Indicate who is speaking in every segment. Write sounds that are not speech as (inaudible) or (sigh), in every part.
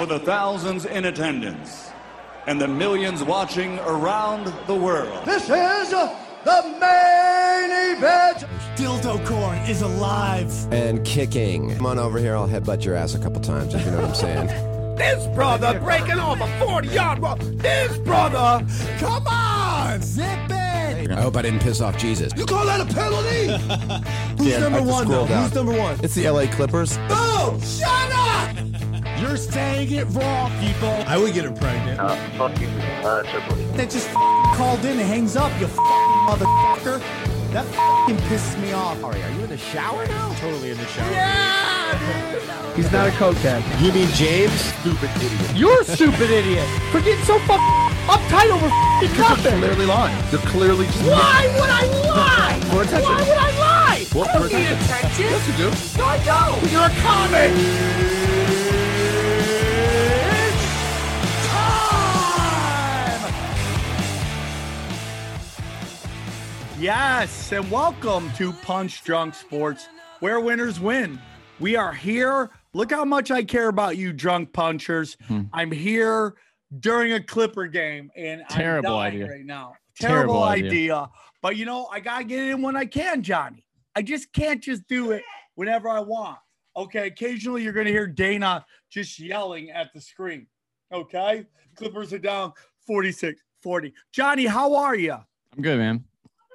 Speaker 1: For the thousands in attendance and the millions watching around the world.
Speaker 2: This is the main event.
Speaker 3: Dildo Corn is alive.
Speaker 4: and kicking. Come on over here. I'll headbutt your ass a couple times if you know what I'm saying. (laughs)
Speaker 3: This brother breaking off a 40 yard run. This brother, come on, zip it.
Speaker 4: I hope I didn't piss off Jesus.
Speaker 3: You call that a penalty? (laughs) Who's
Speaker 4: Yeah,
Speaker 3: number one, though?
Speaker 4: down.
Speaker 3: Who's number one?
Speaker 4: It's the LA Clippers.
Speaker 3: Oh, shut up! You're saying it wrong, people. I would get her pregnant.
Speaker 5: Uh, fuck you, uh, Triple
Speaker 3: That just f***ing called in and hangs up, you f***ing motherfucker. That f***ing pisses me off. Alright, are you in the shower now? Totally in the shower. Yeah! dude.
Speaker 6: He's not a cokehead.
Speaker 4: You mean James? Stupid idiot.
Speaker 6: You're a stupid idiot for getting so fucking uptight over f***ing nothing.
Speaker 7: clearly lying. You're clearly just
Speaker 6: Why would I lie?
Speaker 7: For attention.
Speaker 6: Why would I lie?
Speaker 7: Well,
Speaker 6: I don't
Speaker 7: for
Speaker 6: need
Speaker 7: attention.
Speaker 6: attention.
Speaker 7: Yes, you do.
Speaker 6: No, I don't. You're a comic.
Speaker 8: Yes, and welcome to Punch Drunk Sports, where winners win. We are here. Look how much I care about you, drunk punchers.
Speaker 9: Hmm.
Speaker 8: I'm here during a Clipper game, and
Speaker 9: Terrible idea.
Speaker 8: right now. Terrible,
Speaker 9: Terrible
Speaker 8: idea.
Speaker 9: idea.
Speaker 8: But you know, I gotta get in when I can, Johnny. I just can't just do it whenever I want. Okay, occasionally you're gonna hear Dana just yelling at the screen. Okay, Clippers are down 46 40. Johnny, how are you?
Speaker 9: I'm good, man.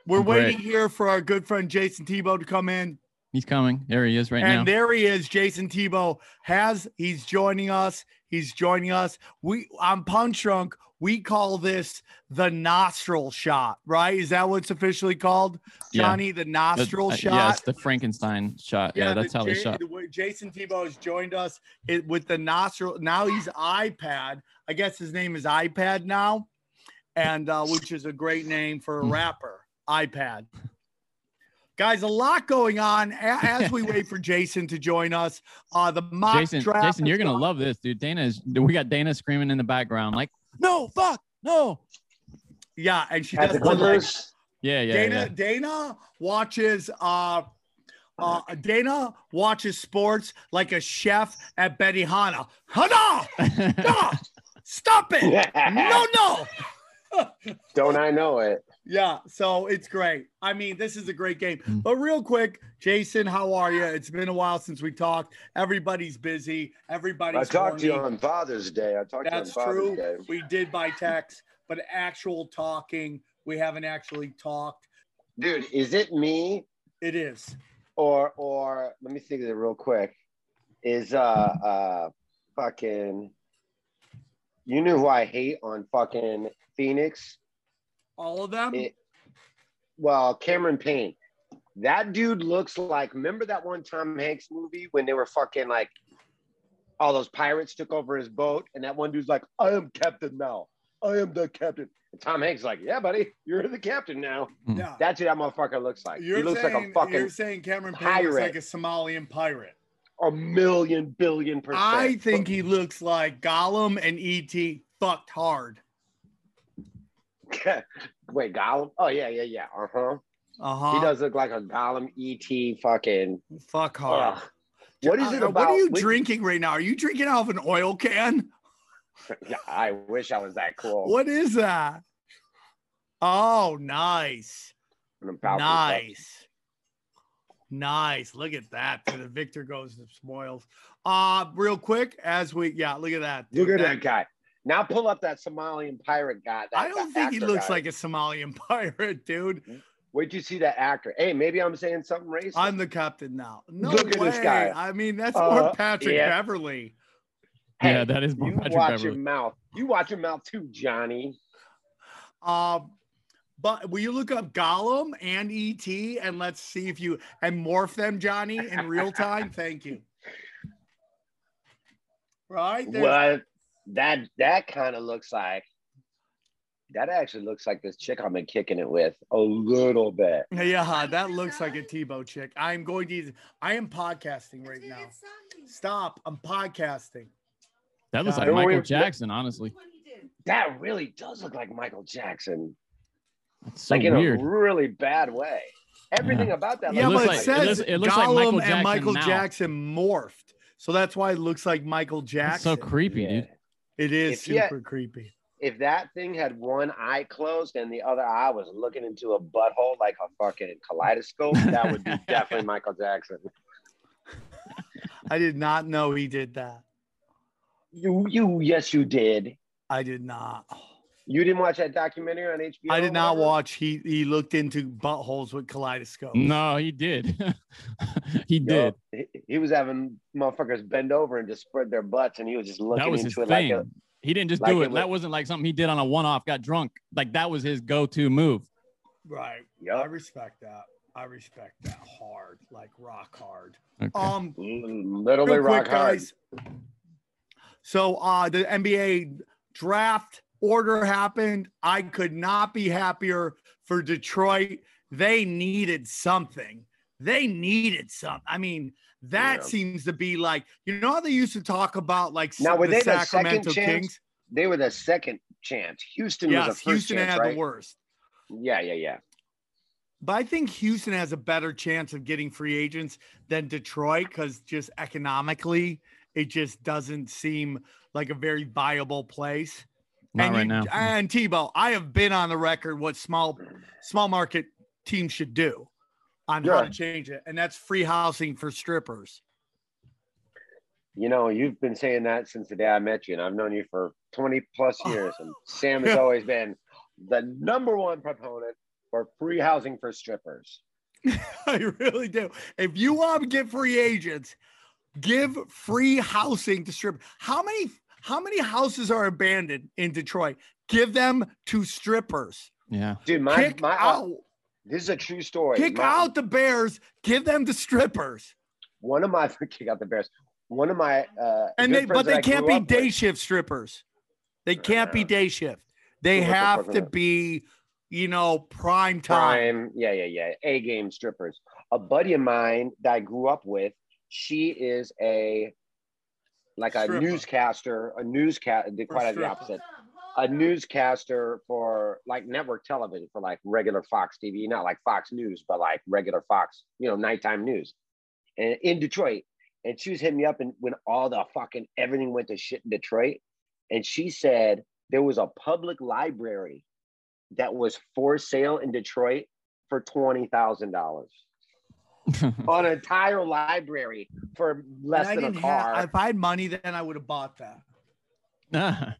Speaker 8: We're
Speaker 9: great.
Speaker 8: waiting here for our good friend Jason Tebow to come in.
Speaker 9: He's coming. There he is right
Speaker 8: and
Speaker 9: now.
Speaker 8: And there he is. Jason Tebow has he's joining us. He's joining us. We on Punch Drunk, we call this the nostril shot, right? Is that what's officially called? Johnny, the
Speaker 9: The-
Speaker 8: nostril
Speaker 9: uh,
Speaker 8: shot.
Speaker 9: Yes, the Frankenstein shot. Yeah, that's
Speaker 8: the
Speaker 9: how they
Speaker 8: Ja-
Speaker 9: shot.
Speaker 8: the Jason Tebow has joined us it, with the nostril. Now he's iPad. I guess his name is iPad now, and uh, which is a great name for
Speaker 9: Hmm.
Speaker 8: a rapper. iPad. Guys, a lot going on as we wait for Jason to join us. Uh, the mock
Speaker 9: Jason,
Speaker 8: draft.
Speaker 9: Jason, you're gonna
Speaker 8: on.
Speaker 9: love this, dude. Dana is. We got Dana screaming in the background, like, "No, fuck, no."
Speaker 8: Yeah, and she
Speaker 5: At
Speaker 8: does
Speaker 5: the
Speaker 8: one like
Speaker 5: Clippers,
Speaker 9: Yeah, yeah,
Speaker 8: Dana.
Speaker 9: yeah.
Speaker 8: Dana watches. Uh, uh, Dana watches sports like a chef at Benihana. Hana! No! (laughs) Stop it! (laughs) No, no!
Speaker 5: don't I know it?
Speaker 8: Yeah, so it's great. I mean, this is a great game.
Speaker 9: Mm.
Speaker 8: But real quick, Jason, how are you? It's been a while since we talked. Everybody's busy. Everybody's.
Speaker 5: I talked to you on Father's Day. I talked
Speaker 8: That's
Speaker 5: to you on Father's Day.
Speaker 8: That's true.
Speaker 5: Day.
Speaker 8: We did by text, but actual talking, we haven't actually talked.
Speaker 5: Dude, is it me
Speaker 8: It is.
Speaker 5: or or let me think of it real quick. Is uh uh fucking you knew who I hate on fucking Phoenix?
Speaker 8: All of them.
Speaker 5: It, well, Cameron Payne. That dude looks like remember that one Tom Hanks movie when they were fucking like all those pirates took over his boat, and that one dude's like, I am captain now. I am the captain. And Tom Hanks is like, Yeah, buddy, you're the captain now. Hmm.
Speaker 8: yeah.
Speaker 5: That's what that motherfucker looks like.
Speaker 8: You're
Speaker 5: he looks
Speaker 8: saying,
Speaker 5: like a fucking
Speaker 8: You're saying Cameron Payne looks like a Somalian pirate.
Speaker 5: a million billion percent.
Speaker 8: I think he looks like Gollum and ET fucked hard. (laughs)
Speaker 5: Wait, Gollum? Oh yeah, yeah, yeah. Uh huh.
Speaker 8: Uh huh.
Speaker 5: He does look like a Gollum ET fucking.
Speaker 8: Fuck hard.
Speaker 5: Ugh. What is it
Speaker 8: Uh,
Speaker 5: about?
Speaker 8: What are you drinking right now? Are you drinking out of an oil can? (laughs)
Speaker 5: I wish I was that cool.
Speaker 8: What is that? Oh, nice.
Speaker 5: From the Falcons,
Speaker 8: Nice. Nice. Look at that. To the victor goes the spoils. Uh, real quick, as we yeah, look at that.
Speaker 5: Look
Speaker 8: dude.
Speaker 5: at that guy. Now pull up that Somalian pirate guy. That,
Speaker 8: I don't think he looks
Speaker 5: guy.
Speaker 8: like a Somalian (laughs) pirate, dude.
Speaker 5: Where'd you see that actor. Hey, maybe I'm saying something racist.
Speaker 8: I'm the captain now. No
Speaker 5: Look at this
Speaker 8: way.
Speaker 5: guy.
Speaker 8: I mean, that's
Speaker 5: Uh,
Speaker 8: more Patrick
Speaker 5: yeah.
Speaker 8: Beverley.
Speaker 5: Hey,
Speaker 9: yeah, that is more Patrick Beverley.
Speaker 5: you
Speaker 9: Patrick
Speaker 5: watch
Speaker 9: Beverley.
Speaker 5: your mouth. You watch your mouth too, Johnny.
Speaker 8: Um, but will you look up Gollum and ET and let's see if you and morph them, Johnny, in real time? (laughs) Thank you. right? There's-
Speaker 5: Well, that that kind of looks like that actually looks like this chick I've been kicking it with a little bit.
Speaker 8: Yeah, that looks like a Tebow chick. I'm going to. I am podcasting right now. Stop! I'm podcasting.
Speaker 9: That looks like
Speaker 5: don't
Speaker 9: Michael Jackson, honestly.
Speaker 5: That really does look like Michael Jackson,
Speaker 9: It's so
Speaker 5: like in
Speaker 9: weird.
Speaker 5: a really bad way. Everything about that.
Speaker 8: Yeah,
Speaker 5: looks
Speaker 8: but
Speaker 9: looks
Speaker 8: it
Speaker 9: like- it
Speaker 8: says
Speaker 9: looks- it looks like
Speaker 8: Gollum
Speaker 9: Michael
Speaker 8: and Michael
Speaker 9: now.
Speaker 8: Jackson morphed, so that's why it looks like Michael
Speaker 9: It's
Speaker 8: Jackson.
Speaker 9: so creepy,
Speaker 5: Yeah.
Speaker 9: dude.
Speaker 8: It is
Speaker 5: If he had-
Speaker 8: super creepy.
Speaker 5: If that thing had one eye closed and the other eye was looking into a butthole like a fucking kaleidoscope, that would be (laughs) definitely Michael Jackson.
Speaker 8: I did not know he did that.
Speaker 5: You, you, yes, you did.
Speaker 8: I did not.
Speaker 5: You didn't watch that documentary on HBO?
Speaker 8: I did not
Speaker 5: whatever?
Speaker 8: watch. He he looked into buttholes with kaleidoscope.
Speaker 9: No, he did. (laughs) he did.
Speaker 5: Yo, he, he was having motherfuckers bend over and just spread their butts, and he was just looking
Speaker 9: That was his
Speaker 5: it
Speaker 9: thing.
Speaker 5: like a.
Speaker 9: he didn't just
Speaker 5: like
Speaker 9: do
Speaker 5: it
Speaker 9: it.
Speaker 5: was-
Speaker 9: That wasn't like something he did on a one-off. Got drunk. Like that was his go-to move.
Speaker 8: Right.
Speaker 5: Yeah.
Speaker 8: I respect that. I respect that hard, like rock hard.
Speaker 9: Okay.
Speaker 8: Um,
Speaker 5: Literally rock
Speaker 8: quick,
Speaker 5: hard.
Speaker 8: guys. So uh the NBA draft order happened. I could not be happier for Detroit. They needed something. They needed something. I mean, that
Speaker 5: Yeah.
Speaker 8: seems to be like you know how they used to talk about like
Speaker 5: Now, were
Speaker 8: the
Speaker 5: they the second
Speaker 8: Sacramento
Speaker 5: chance?
Speaker 8: Kings.
Speaker 5: They were the second chance. Houston was
Speaker 8: Yes,
Speaker 5: the first
Speaker 8: Houston
Speaker 5: chance,
Speaker 8: had
Speaker 5: right?
Speaker 8: the worst.
Speaker 5: Yeah, yeah, yeah.
Speaker 8: But I think Houston has a better chance of getting free agents than Detroit because just economically, it just doesn't seem like a very viable place.
Speaker 9: Not
Speaker 8: and
Speaker 9: right
Speaker 8: you-
Speaker 9: now.
Speaker 8: And Tebow, I have been on the record what small small market teams should do on how to change it, and that's free housing for strippers.
Speaker 5: You know, you've been saying that since the day I met you, and I've known you for 20 plus (laughs) years. And Sam has always been the number one proponent for free housing for strippers. (laughs)
Speaker 8: I really do. If you want to get free agents, give free housing to strippers. How many how many houses are abandoned in Detroit? Give them to strippers.
Speaker 9: yeah.
Speaker 5: Dude, my,
Speaker 8: Kick
Speaker 5: my
Speaker 8: out,
Speaker 5: this is a true story.
Speaker 8: kick
Speaker 5: My-
Speaker 8: out the Bears. Give them to strippers.
Speaker 5: one of my (laughs) kick out the bears. One of my uh
Speaker 8: And they, but they can't be day
Speaker 5: with-
Speaker 8: shift strippers. They can't be day shift. They have to be, you know, prime time.
Speaker 5: prime yeah yeah yeah a game strippers a buddy of mine that i grew up with she is a like a
Speaker 8: Stripper.
Speaker 5: newscaster a newscast quite the opposite a newscaster for like network television for like regular fox tv not like fox news but like regular fox you know nighttime news and in detroit and she was hitting me up and when all the fucking everything went to shit in detroit and she said there was a public library that was for sale in Detroit for twenty thousand dollars. (laughs) An entire library for less
Speaker 8: And
Speaker 5: than a
Speaker 8: didn't
Speaker 5: car.
Speaker 8: have, if I had money, then I would have bought that. (laughs)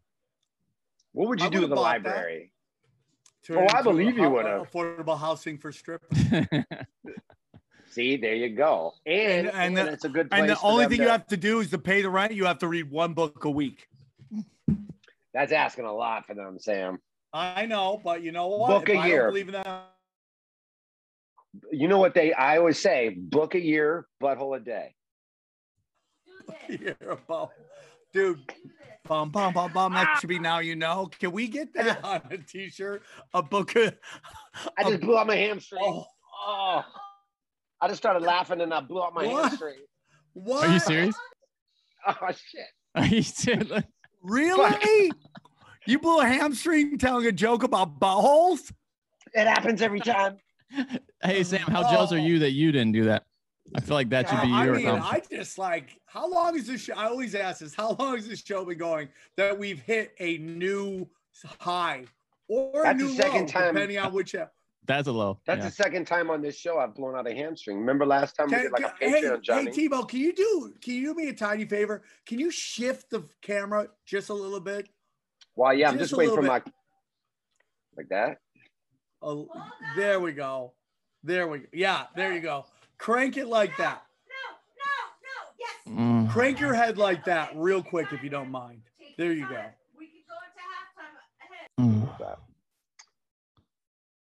Speaker 5: what would you
Speaker 8: I
Speaker 5: do with
Speaker 8: would've
Speaker 5: the library? Oh, I believe you would've.
Speaker 8: Affordable housing for strippers. (laughs)
Speaker 5: See, there you go. And,
Speaker 8: And- and
Speaker 5: and
Speaker 8: the-
Speaker 5: it's a good place.
Speaker 8: And the only thing
Speaker 5: to-
Speaker 8: you have to do is to pay the rent. You have to read one book a week.
Speaker 5: that's asking a lot for them, Sam.
Speaker 8: I know, but you know what?
Speaker 5: Book
Speaker 8: If
Speaker 5: a
Speaker 8: I
Speaker 5: year.
Speaker 8: believe in that.
Speaker 5: You know what they I always say, book a year, butthole a day. (laughs)
Speaker 8: You're dude. Bum bum bum bum. That should be now. You know. Can we get that (laughs) on a T-shirt? A book of.
Speaker 5: I just blew out my hamstring.
Speaker 8: Oh,
Speaker 5: Oh. I just started laughing and I blew out my
Speaker 8: What?
Speaker 5: hamstring.
Speaker 8: what?
Speaker 9: Are you serious?
Speaker 5: Oh shit. (laughs)
Speaker 9: Are you serious?
Speaker 8: Really? you blew a hamstring telling a joke about buttholes?
Speaker 5: It happens every time.
Speaker 9: Hey Sam, how oh. jealous are you that you didn't do that? I feel like that should be your.
Speaker 8: I
Speaker 9: mean.
Speaker 8: I just like how long is this show? I always ask this: How long has this show been going that we've hit a new high or
Speaker 5: That's
Speaker 8: a
Speaker 5: the
Speaker 8: new
Speaker 5: second
Speaker 8: low,
Speaker 5: time-
Speaker 8: depending on which. ep-
Speaker 9: That's a low.
Speaker 5: That's
Speaker 9: yeah.
Speaker 5: the second time on this show I've blown out a hamstring. Remember last time we did like a
Speaker 8: can- hey,
Speaker 5: Johnny?
Speaker 8: hey, Tebow, can you do? Can you do me a tiny favor? Can you shift the camera just a little bit?
Speaker 5: well, yeah, I'm
Speaker 8: just
Speaker 5: just, waiting for
Speaker 8: little
Speaker 5: my like that.
Speaker 8: Oh, there we go. There we go. Yeah, there you go. Crank it like that. No, no, no, yes.
Speaker 9: Mm.
Speaker 8: Crank your head like that real quick if you don't mind. There you go.
Speaker 9: Mm.
Speaker 5: that.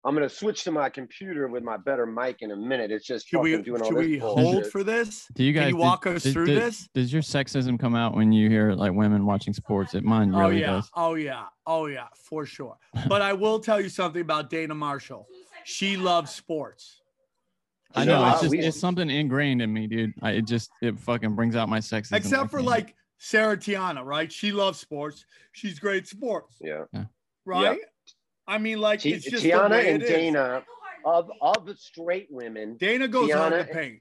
Speaker 5: I'm gonna switch to my computer with my better mic in a minute. It's just
Speaker 8: Should we
Speaker 5: doing
Speaker 8: should
Speaker 5: this
Speaker 8: we
Speaker 5: bullshit.
Speaker 8: hold for this?
Speaker 9: Do you guys
Speaker 8: Can you
Speaker 9: did-
Speaker 8: walk us
Speaker 9: did-
Speaker 8: through
Speaker 9: did-
Speaker 8: this?
Speaker 9: Does your sexism come out when you hear like women watching sports? It mine really
Speaker 8: oh yeah,
Speaker 9: does.
Speaker 8: oh yeah, oh yeah, for sure. But I will tell you something about Dana Marshall. She loves sports.
Speaker 9: I know it's just it's something ingrained in me, dude. I, it just it fucking brings out my sexism.
Speaker 8: Except for like Sarah Tiana, right? She loves sports. She's great at sports,
Speaker 5: Yeah.
Speaker 8: right? I mean, like
Speaker 5: Ti-
Speaker 8: it's just
Speaker 5: Tiana and
Speaker 8: it is.
Speaker 5: Dana of of the straight women,
Speaker 8: Dana goes on the
Speaker 5: Tiana-
Speaker 8: paint.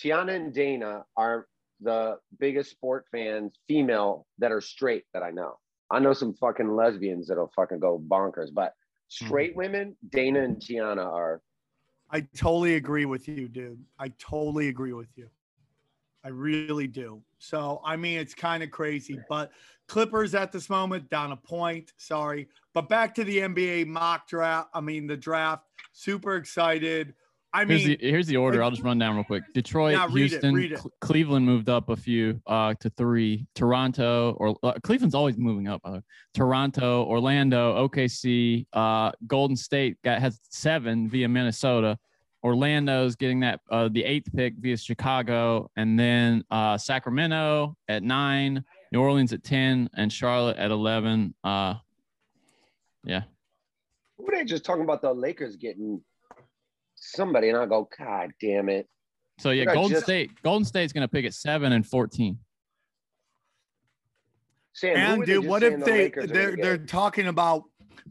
Speaker 5: Tiana and Dana are the biggest sport fans, female that are straight that I know. I know some fucking lesbians that'll fucking go bonkers, but Mm-hmm. straight women, Dana and Tiana are.
Speaker 8: I totally agree with you, dude. I totally agree with you. I really do. So, I mean, it's kind of crazy, but Clippers at this moment down a point. Sorry. But back to the NBA mock draft. I mean, the draft. Super excited. I
Speaker 9: here's
Speaker 8: mean,
Speaker 9: the here's the order.
Speaker 8: like-
Speaker 9: I'll just run down real quick. Detroit,
Speaker 8: Yeah, read it,
Speaker 9: Houston,
Speaker 8: it.
Speaker 9: Cle- Cleveland moved up a few uh, to three. Toronto or uh, Cleveland's always moving up. By the way. Toronto, Orlando, OKC, uh, Golden State got has seven via Minnesota. Orlando's getting that uh, the eighth pick via Chicago, and then uh, Sacramento at nine, New Orleans at ten, and Charlotte at eleven. Uh, yeah,
Speaker 5: Were they just talking about the Lakers getting somebody? And I'll go, God damn it.
Speaker 9: so yeah,
Speaker 5: Look,
Speaker 9: Golden
Speaker 5: just-
Speaker 9: State. Golden State's going to pick at seven and fourteen.
Speaker 5: Sam,
Speaker 8: and dude, what if
Speaker 5: the
Speaker 8: they're they're
Speaker 5: they're
Speaker 8: talking about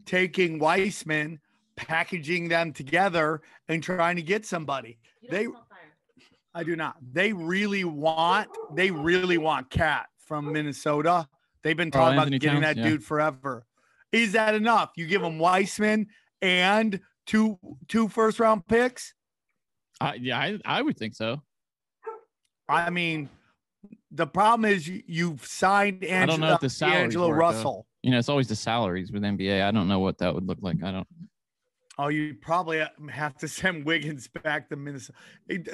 Speaker 8: taking Wiseman, packaging them together, and trying to get somebody? They, I do not. They really want. They really want Cat from Minnesota. They've been
Speaker 9: Karl
Speaker 8: talking about
Speaker 9: Anthony
Speaker 8: getting
Speaker 9: Towns,
Speaker 8: that
Speaker 9: yeah.
Speaker 8: dude forever. Is that enough? You give them Wiseman and two two first round picks.
Speaker 9: I, yeah, I, I would think so.
Speaker 8: I mean, the problem is you, you've signed
Speaker 9: I don't know if the salaries
Speaker 8: Angelo
Speaker 9: work, though.
Speaker 8: Russell.
Speaker 9: You know, it's always the salaries with NBA. I don't know what that would look like. I don't.
Speaker 8: Oh, you probably have to send Wiggins back to Minnesota.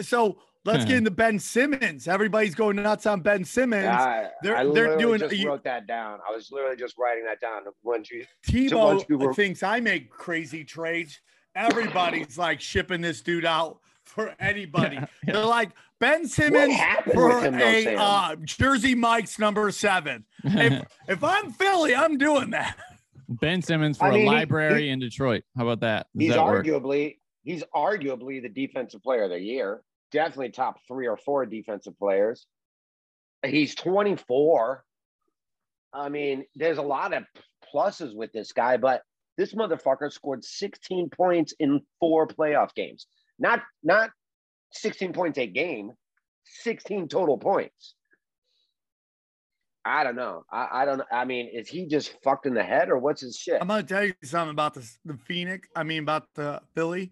Speaker 8: So let's get into Ben Simmons. Everybody's going nuts on Ben Simmons.
Speaker 5: I,
Speaker 8: They're-
Speaker 5: I
Speaker 8: they're doing-
Speaker 5: just
Speaker 8: you-
Speaker 5: wrote that down. I was literally just writing that down. Once you, once
Speaker 8: Tebow
Speaker 5: you were-
Speaker 8: thinks I make crazy trades. Everybody's like shipping this dude out for anybody.
Speaker 9: Yeah, yeah.
Speaker 8: They're like Ben Simmons for
Speaker 5: him,
Speaker 8: a
Speaker 5: Sam?
Speaker 8: uh, Jersey Mike's number seven. If, (laughs) if I'm Philly, I'm doing that.
Speaker 9: Ben Simmons for
Speaker 5: I mean,
Speaker 9: a library
Speaker 5: he-
Speaker 9: in Detroit. How about that? Does
Speaker 5: he's
Speaker 9: that work?
Speaker 5: arguably he's arguably the defensive player of the year. Definitely top three or four defensive players. He's 24. I mean, there's a lot of pluses with this guy, but this motherfucker scored 16 points in four playoff games. Not not 16 points a game, 16 total points. I don't know. I, I don't. I mean, is he just fucked in the head or what's his shit?
Speaker 8: I'm gonna tell you something about this, the Phoenix. I mean, about the Philly.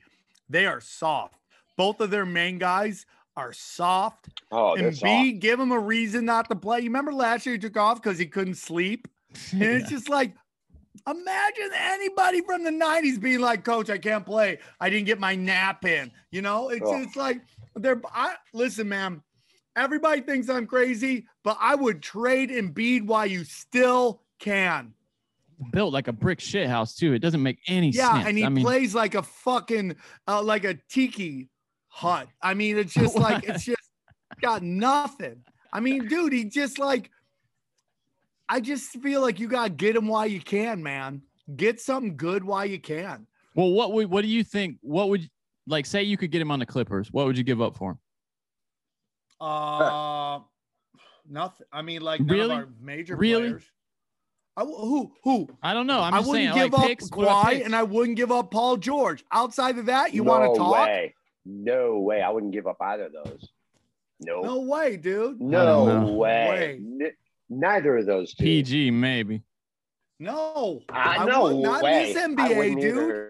Speaker 8: They are soft. Both of their main guys are soft.
Speaker 5: Oh, they're
Speaker 8: and B, give him a reason not to play. You remember last year he took off because he couldn't sleep? (laughs) And it's just like, imagine anybody from the 90s being like, Coach, I can't play. I didn't get my nap in. You know, it's
Speaker 5: Oh.
Speaker 8: just like they're I listen, man. Everybody thinks I'm crazy, but I would trade Embiid while you still can.
Speaker 9: Built like a brick shit house too. It doesn't make any
Speaker 8: Yeah,
Speaker 9: sense.
Speaker 8: Yeah, and he
Speaker 9: I mean,
Speaker 8: plays like a fucking uh, like a tiki hut. I mean, it's just (laughs) like it's just got nothing. I mean, dude, he just like I just feel like you gotta get him while you can, man. Get something good while you can.
Speaker 9: well, what would what do you think? What would like say you could get him on the Clippers? What would you give up for him?
Speaker 8: Uh nothing. I mean, like none
Speaker 9: Really?
Speaker 8: of our major
Speaker 9: Really?
Speaker 8: players. I, who who?
Speaker 9: I don't know. I'm
Speaker 8: I
Speaker 9: just
Speaker 8: wouldn't
Speaker 9: saying.
Speaker 8: give
Speaker 9: like,
Speaker 8: up
Speaker 9: picks,
Speaker 8: Kawhi and I wouldn't give up Paul George. Outside of that, you
Speaker 5: no
Speaker 8: want to talk?
Speaker 5: No way. No way. I wouldn't give up either of those. No.
Speaker 8: No way, dude.
Speaker 5: No, way.
Speaker 8: Way.
Speaker 5: N- neither of those two.
Speaker 9: PG maybe.
Speaker 8: No, uh,
Speaker 5: I no
Speaker 8: would- not
Speaker 5: way.
Speaker 8: in this
Speaker 5: I
Speaker 8: NBA, dude.
Speaker 5: either.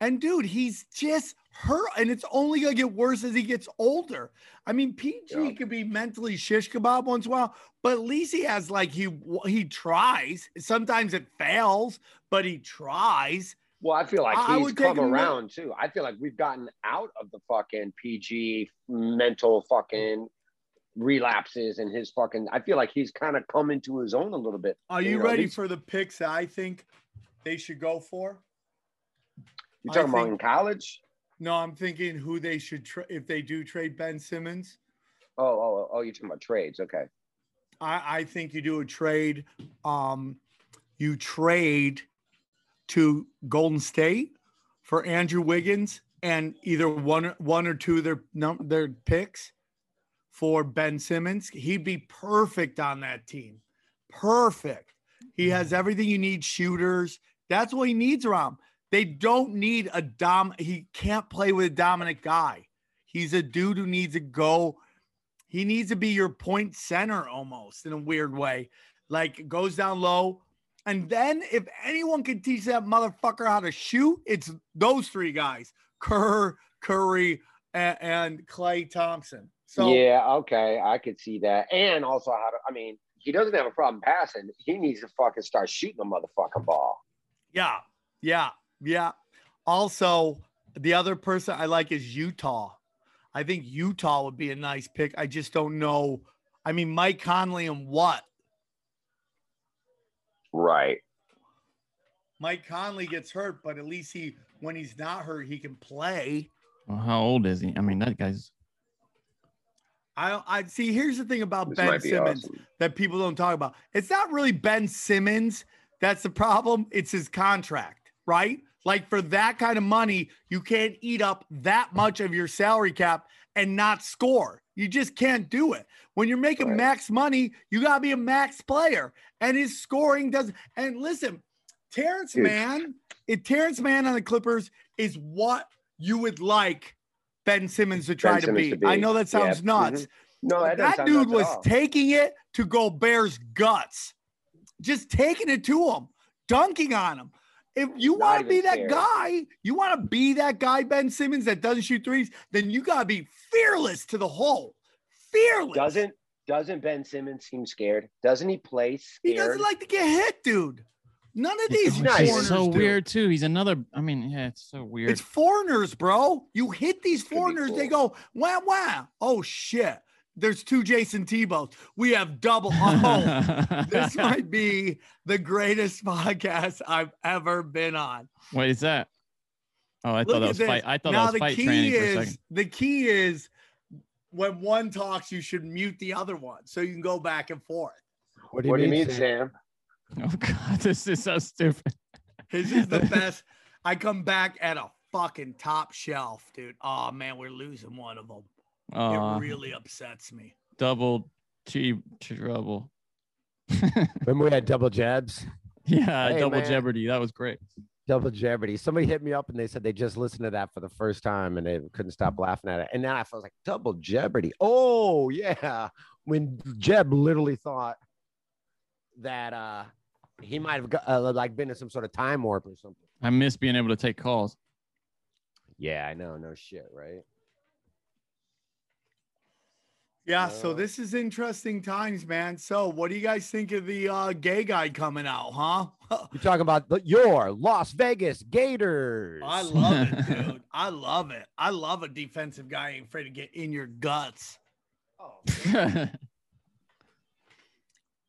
Speaker 8: And dude, he's just hurt, and it's only gonna get worse as he gets older. I mean, PG
Speaker 5: Yeah.
Speaker 8: could be mentally shish kebab once in a while, but at least he has like he he tries. Sometimes it fails, but he tries.
Speaker 5: Well, I feel like
Speaker 8: I- I
Speaker 5: he's
Speaker 8: would
Speaker 5: come
Speaker 8: him with-
Speaker 5: around too. I feel like we've gotten out of the fucking PG mental fucking relapses and his fucking. I feel like he's kind of come into his own a little bit.
Speaker 8: Are you
Speaker 5: know,
Speaker 8: ready
Speaker 5: least-
Speaker 8: for the picks that I think they should go for?
Speaker 5: You talking about in college?
Speaker 8: No, I'm thinking who they should tra- if they do trade Ben Simmons.
Speaker 5: Oh, oh, oh, you're talking about trades. Okay.
Speaker 8: I, I think you do a trade. Um, you trade to Golden State for Andrew Wiggins and either one one or two of their num- their picks for Ben Simmons. He'd be perfect on that team. Perfect. He mm-hmm. has everything you need. Shooters. That's what he needs around. They don't need a dom. He can't play with a dominant guy. He's a dude who needs to go. He needs to be your point center almost in a weird way. Like goes down low. And then if anyone can teach that motherfucker how to shoot, it's those three guys: Kerr, Curry, and, and Klay Thompson. So
Speaker 5: yeah, okay, I could see that. And also how to. I mean, he doesn't have a problem passing. He needs to fucking start shooting the motherfucking ball.
Speaker 8: Yeah, yeah, yeah. Also, the other person I like is Utah. I think Utah would be a nice pick. I just don't know. I mean, Mike Conley and what?
Speaker 5: Right.
Speaker 8: Mike Conley gets hurt, but at least he, when he's not hurt, he can play.
Speaker 9: Well, how old is he? I mean, that guy's.
Speaker 8: I, I see. Here's the thing about
Speaker 5: This
Speaker 8: Ben
Speaker 5: be
Speaker 8: Simmons
Speaker 5: awesome.
Speaker 8: that people don't talk about. It's not really Ben Simmons that's the problem. It's his contract, right? Like for that kind of money, you can't eat up that much of your salary cap and not score. You just can't do it. When you're making
Speaker 5: Right.
Speaker 8: max money, you gotta be a max player. And his scoring doesn't. And listen, Terrence
Speaker 5: Dude.
Speaker 8: Mann, if Terrence Mann on the Clippers is what you would like Ben Simmons to try to,
Speaker 5: Simmons
Speaker 8: be.
Speaker 5: to.
Speaker 8: I know that sounds
Speaker 5: Yeah.
Speaker 8: nuts.
Speaker 5: Mhm. No, that, doesn't
Speaker 8: That
Speaker 5: sound
Speaker 8: dude was taking it to Gobert's guts, just taking it to him, dunking on him. If you want to be that
Speaker 5: scared.
Speaker 8: guy, you want to be that guy, Ben Simmons, that doesn't shoot threes, then you got to be fearless to the hole. Fearless.
Speaker 5: Doesn't doesn't Ben Simmons seem scared? Doesn't he play scared?
Speaker 8: he doesn't like to get hit, dude. None of these (laughs)
Speaker 9: He's
Speaker 5: nice.
Speaker 8: Foreigners
Speaker 9: so
Speaker 8: do.
Speaker 9: weird too. He's another. I mean, yeah, it's so weird.
Speaker 8: It's foreigners, bro. You hit these
Speaker 5: Could be
Speaker 8: foreigners, they go, wow, wow. Oh shit. There's two Jason Tebows. We have double. (laughs) Oh, this might be the greatest (laughs) podcast I've ever been on.
Speaker 9: What is that? Oh, I
Speaker 8: Look
Speaker 9: thought that was
Speaker 8: this.
Speaker 9: fight. I thought
Speaker 8: now
Speaker 9: that was
Speaker 8: the
Speaker 9: fight
Speaker 8: key
Speaker 9: training for a
Speaker 8: is
Speaker 9: second.
Speaker 8: the key is when one talks, you should mute the other one so you can go back and forth.
Speaker 4: What
Speaker 5: what do you mean, Sam? (laughs)
Speaker 9: Oh God, this is so stupid.
Speaker 8: This is the (laughs) best. I come back at a fucking top shelf, dude. Oh man, we're losing one of them.
Speaker 9: Uh,
Speaker 8: it really upsets me.
Speaker 9: double cheap trouble. (laughs)
Speaker 4: Remember we had double jabs?
Speaker 9: yeah,
Speaker 4: Hey,
Speaker 9: double
Speaker 4: man.
Speaker 9: Jeopardy. That was great.
Speaker 4: Double Jeopardy. Somebody hit me up and they said they just listened to that for the first time and they couldn't stop laughing at it. And then I was like, Double Jeopardy. Oh, yeah. When Jeb literally thought that uh he might have got, uh, like been in some sort of time warp or something.
Speaker 9: I miss being able to take calls.
Speaker 4: Yeah, I know. No shit, right?
Speaker 8: Yeah, so this is interesting times, man. So, what do you guys think of the uh, gay guy coming out, huh? (laughs)
Speaker 4: You're talking about the, your Las Vegas Gators.
Speaker 8: I love it, (laughs) dude. I love it. I love a defensive guy ain't afraid to get in your guts. Oh. (laughs)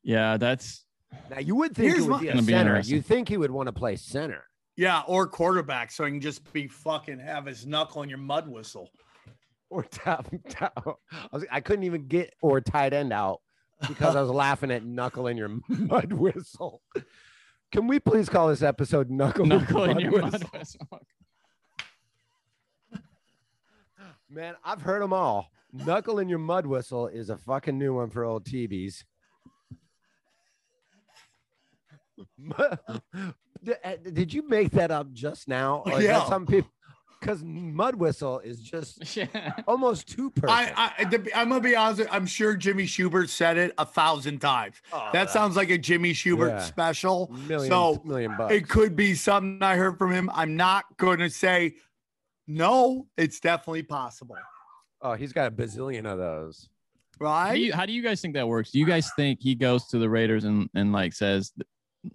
Speaker 9: yeah, that's
Speaker 4: Now you would think
Speaker 8: Here's
Speaker 4: it would
Speaker 8: my-
Speaker 4: be a center. You think he would want to play center.
Speaker 8: Yeah, or quarterback, so he can just be fucking have his knuckle in your mud whistle.
Speaker 4: Or top, top. I, was, I couldn't even get or tight end out because I was (laughs) laughing at knuckle in your mud whistle. Can we please call this episode knuckle,
Speaker 9: knuckle in
Speaker 4: mud
Speaker 9: your
Speaker 4: whistle?
Speaker 9: mud whistle.
Speaker 4: Man, I've heard them all. Knuckle in your mud whistle is a fucking new one for old TVs. (laughs) Did uh, you make that up just now? (laughs) Or
Speaker 8: Yeah.
Speaker 4: some people because mud whistle is just (laughs)
Speaker 9: Yeah.
Speaker 4: almost too perfect.
Speaker 8: I, I, I'm gonna be honest. I'm sure Jimmy Shubert said it a thousand times.
Speaker 4: Oh,
Speaker 8: that sounds like a Jimmy Shubert
Speaker 4: Yeah.
Speaker 8: special.
Speaker 4: million,
Speaker 8: so
Speaker 4: million bucks.
Speaker 8: It could be something I heard from him. I'm not going to say no. It's definitely possible,
Speaker 4: oh, he's got a bazillion of those.
Speaker 9: How
Speaker 8: right?
Speaker 9: do, you, how do you guys think that works? Do you guys think he goes to the Raiders and, and like says,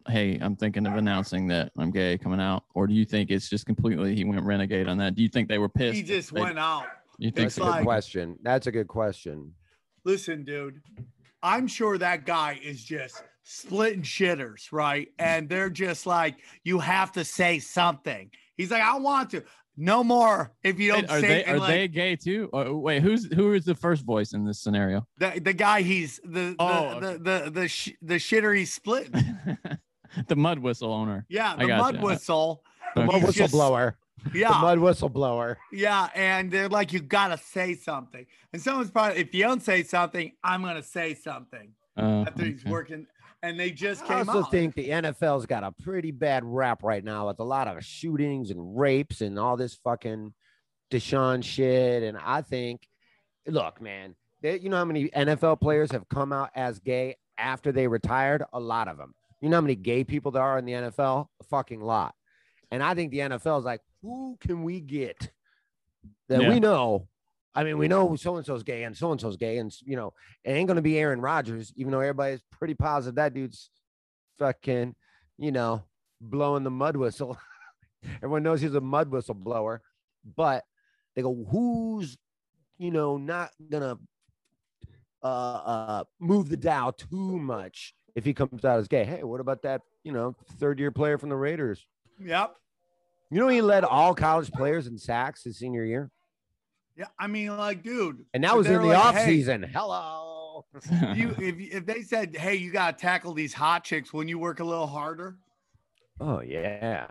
Speaker 9: "Hey, I'm thinking of announcing that I'm gay coming out," or do you think it's just completely he went renegade on that? Do you think they were pissed?
Speaker 8: he just
Speaker 9: they-
Speaker 8: went out.
Speaker 9: You think
Speaker 4: That's a
Speaker 9: so?
Speaker 4: good
Speaker 8: like-
Speaker 4: question. That's a good question.
Speaker 8: Listen, dude, I'm sure that guy is just splitting shitters, right? And they're just like, you have to say something. He's like, I want to. No more. If you don't
Speaker 9: Wait, are
Speaker 8: say
Speaker 9: they are
Speaker 8: like,
Speaker 9: they gay too? Or, wait, who's who is the first voice in this scenario?
Speaker 8: the, the guy he's the the
Speaker 9: Oh,
Speaker 8: the the the, sh- the shitter he's splitting. (laughs)
Speaker 9: the mud whistle owner.
Speaker 8: Yeah, the
Speaker 9: gotcha.
Speaker 8: mud whistle.
Speaker 4: The mud
Speaker 8: whistle just-
Speaker 4: whistleblower.
Speaker 8: Yeah.
Speaker 4: The mud whistle blower.
Speaker 8: Yeah, and they're like, you gotta say something. And someone's probably, if you don't say something, I'm gonna say something.
Speaker 9: Uh,
Speaker 8: After he's working, and they just
Speaker 4: I
Speaker 8: came I
Speaker 4: also
Speaker 8: out.
Speaker 4: think the NFL's got a pretty bad rap right now with a lot of shootings and rapes and all this fucking Deshaun shit. And I think, look, man, they, you know how many NFL players have come out as gay after they retired? A lot of them. You know how many gay people there are in the NFL? A fucking lot. And I think the NFL is like, who can we get that
Speaker 9: Yeah.
Speaker 4: we know? I mean, we know so and so's gay and so and so's gay, and you know, it ain't gonna be Aaron Rodgers, even though everybody's pretty positive that dude's fucking, you know, blowing the mud whistle. (laughs) Everyone knows he's a mud whistle blower, but they go, who's, you know, not gonna uh, uh, move the dial too much if he comes out as gay? Hey, what about that, you know, third year player from the Raiders?
Speaker 8: Yep.
Speaker 4: You know, he led all college players in sacks his senior year,
Speaker 8: Yeah, I mean, like, dude.
Speaker 4: and that was in the
Speaker 8: like,
Speaker 4: off
Speaker 8: hey,
Speaker 4: season. Hello. (laughs)
Speaker 8: You, if if they said, hey, you gotta tackle these hot chicks when you work a little harder,
Speaker 4: Oh yeah,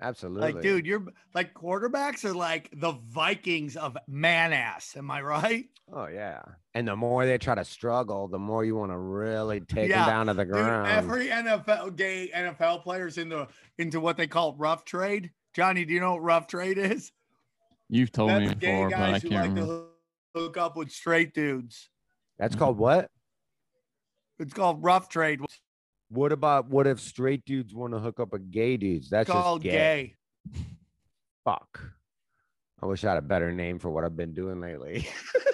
Speaker 4: absolutely.
Speaker 8: like, dude, you're like quarterbacks are like the Vikings of man ass. Am I right?
Speaker 4: Oh yeah. And the more they try to struggle, the more you want to really take
Speaker 8: Yeah,
Speaker 4: them down to the
Speaker 8: Dude,
Speaker 4: ground.
Speaker 8: every NFL gay NFL players into into what they call rough trade. Johnny, do you know what rough trade is?
Speaker 9: You've told me
Speaker 8: That's gay
Speaker 9: before, but I
Speaker 8: guys who
Speaker 9: can't
Speaker 8: like
Speaker 9: remember.
Speaker 8: to hook up with straight dudes.
Speaker 4: That's called what?
Speaker 8: It's called rough trade.
Speaker 4: What about what if straight dudes want to hook up with gay dudes? That's
Speaker 8: called
Speaker 4: just gay.
Speaker 8: gay.
Speaker 4: Fuck. I wish I had a better name for what I've been doing lately. (laughs)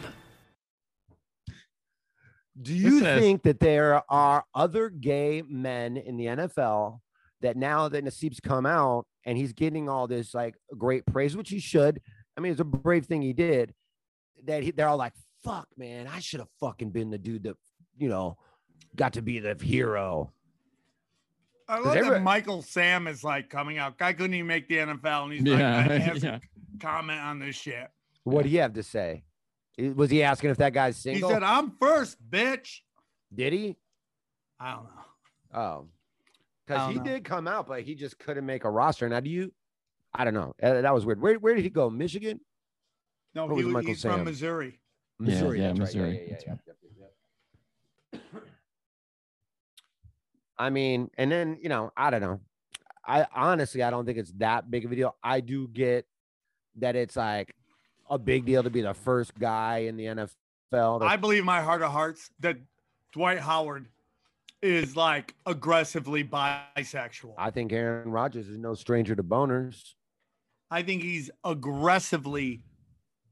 Speaker 4: Do you
Speaker 9: says-
Speaker 4: think that there are other gay men in the NFL that now that Nassib's come out and he's getting all this like great praise, which he should? I mean, it's a brave thing he did. That he, they're all like, "Fuck, man, I should have fucking been the dude that you know got to be the hero."
Speaker 8: I love that
Speaker 4: everybody-
Speaker 8: Michael Sam is like coming out. Guy couldn't even make the NFL, and he's
Speaker 9: Yeah,
Speaker 8: like, I (laughs) have
Speaker 9: yeah.
Speaker 8: to comment on this shit.
Speaker 4: What do you have to say? I- Was he asking if that guy's single?
Speaker 8: He said, "I'm first, bitch."
Speaker 4: Did he?
Speaker 8: I don't know.
Speaker 4: Oh, because he
Speaker 8: know.
Speaker 4: did come out, but he just couldn't make a roster. Now, do you? I don't know. Uh, That was weird. Where, where did he go? Michigan?
Speaker 8: No,
Speaker 4: What
Speaker 8: he,
Speaker 4: was
Speaker 8: was- he's
Speaker 4: Sam?
Speaker 8: from Missouri.
Speaker 9: Yeah,
Speaker 4: Missouri.
Speaker 9: yeah,
Speaker 4: that's right.
Speaker 9: Missouri,
Speaker 4: Yeah, yeah, yeah,
Speaker 9: right.
Speaker 4: yep, yep, yep. I mean, and then you know, I don't know. I honestly, I don't think it's that big of a deal. I do get that it's like a big deal to be the first guy in the NFL. to-
Speaker 8: I believe my heart of hearts that Dwight Howard is like aggressively bisexual.
Speaker 4: I think Aaron Rodgers is no stranger to boners.
Speaker 8: I think he's aggressively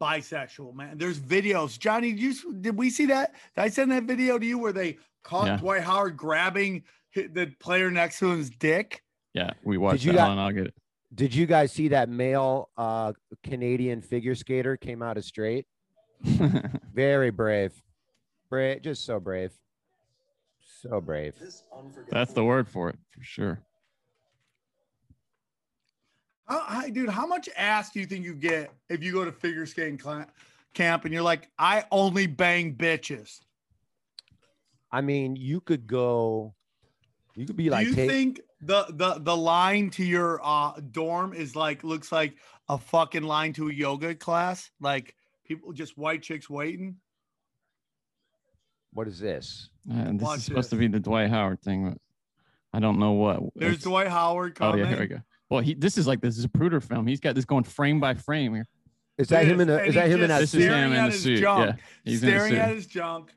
Speaker 8: bisexual, man. There's videos. Johnny, did, you, did we see that? Did I send that video to you where they caught
Speaker 9: Yeah.
Speaker 8: Dwight Howard grabbing the player next to him's dick?
Speaker 9: Yeah, we watched
Speaker 4: you
Speaker 9: that
Speaker 4: got-
Speaker 9: one. I'll get it.
Speaker 4: Did you guys see that male uh, Canadian figure skater came out as straight? (laughs) Very brave. Brave, just so brave. So brave.
Speaker 9: That's the word for it, for sure.
Speaker 8: How, hi, dude, how much ass do you think you get if you go to figure skating cla- camp and you're like, I only bang bitches?
Speaker 4: I mean, you could go, you could be
Speaker 8: Do
Speaker 4: like,
Speaker 8: you
Speaker 4: take,
Speaker 8: think the the the line to your uh dorm is like looks like a fucking line to a yoga class? Like people just white chicks waiting?
Speaker 4: what is this?
Speaker 9: And this
Speaker 8: Watch
Speaker 9: is supposed
Speaker 8: this.
Speaker 9: to be the Dwight Howard thing, but I don't know what.
Speaker 8: There's
Speaker 9: it's-
Speaker 8: Dwight Howard Coming.
Speaker 9: Oh yeah, here we go. Well, he this is like this is a Zapruder film. He's got this going frame by frame here.
Speaker 4: Is that him in a, is that him in that
Speaker 8: just
Speaker 9: This is him in
Speaker 8: at
Speaker 9: a suit.
Speaker 8: junk,
Speaker 9: Yeah, he's in a
Speaker 8: staring
Speaker 9: suit.
Speaker 8: at his junk.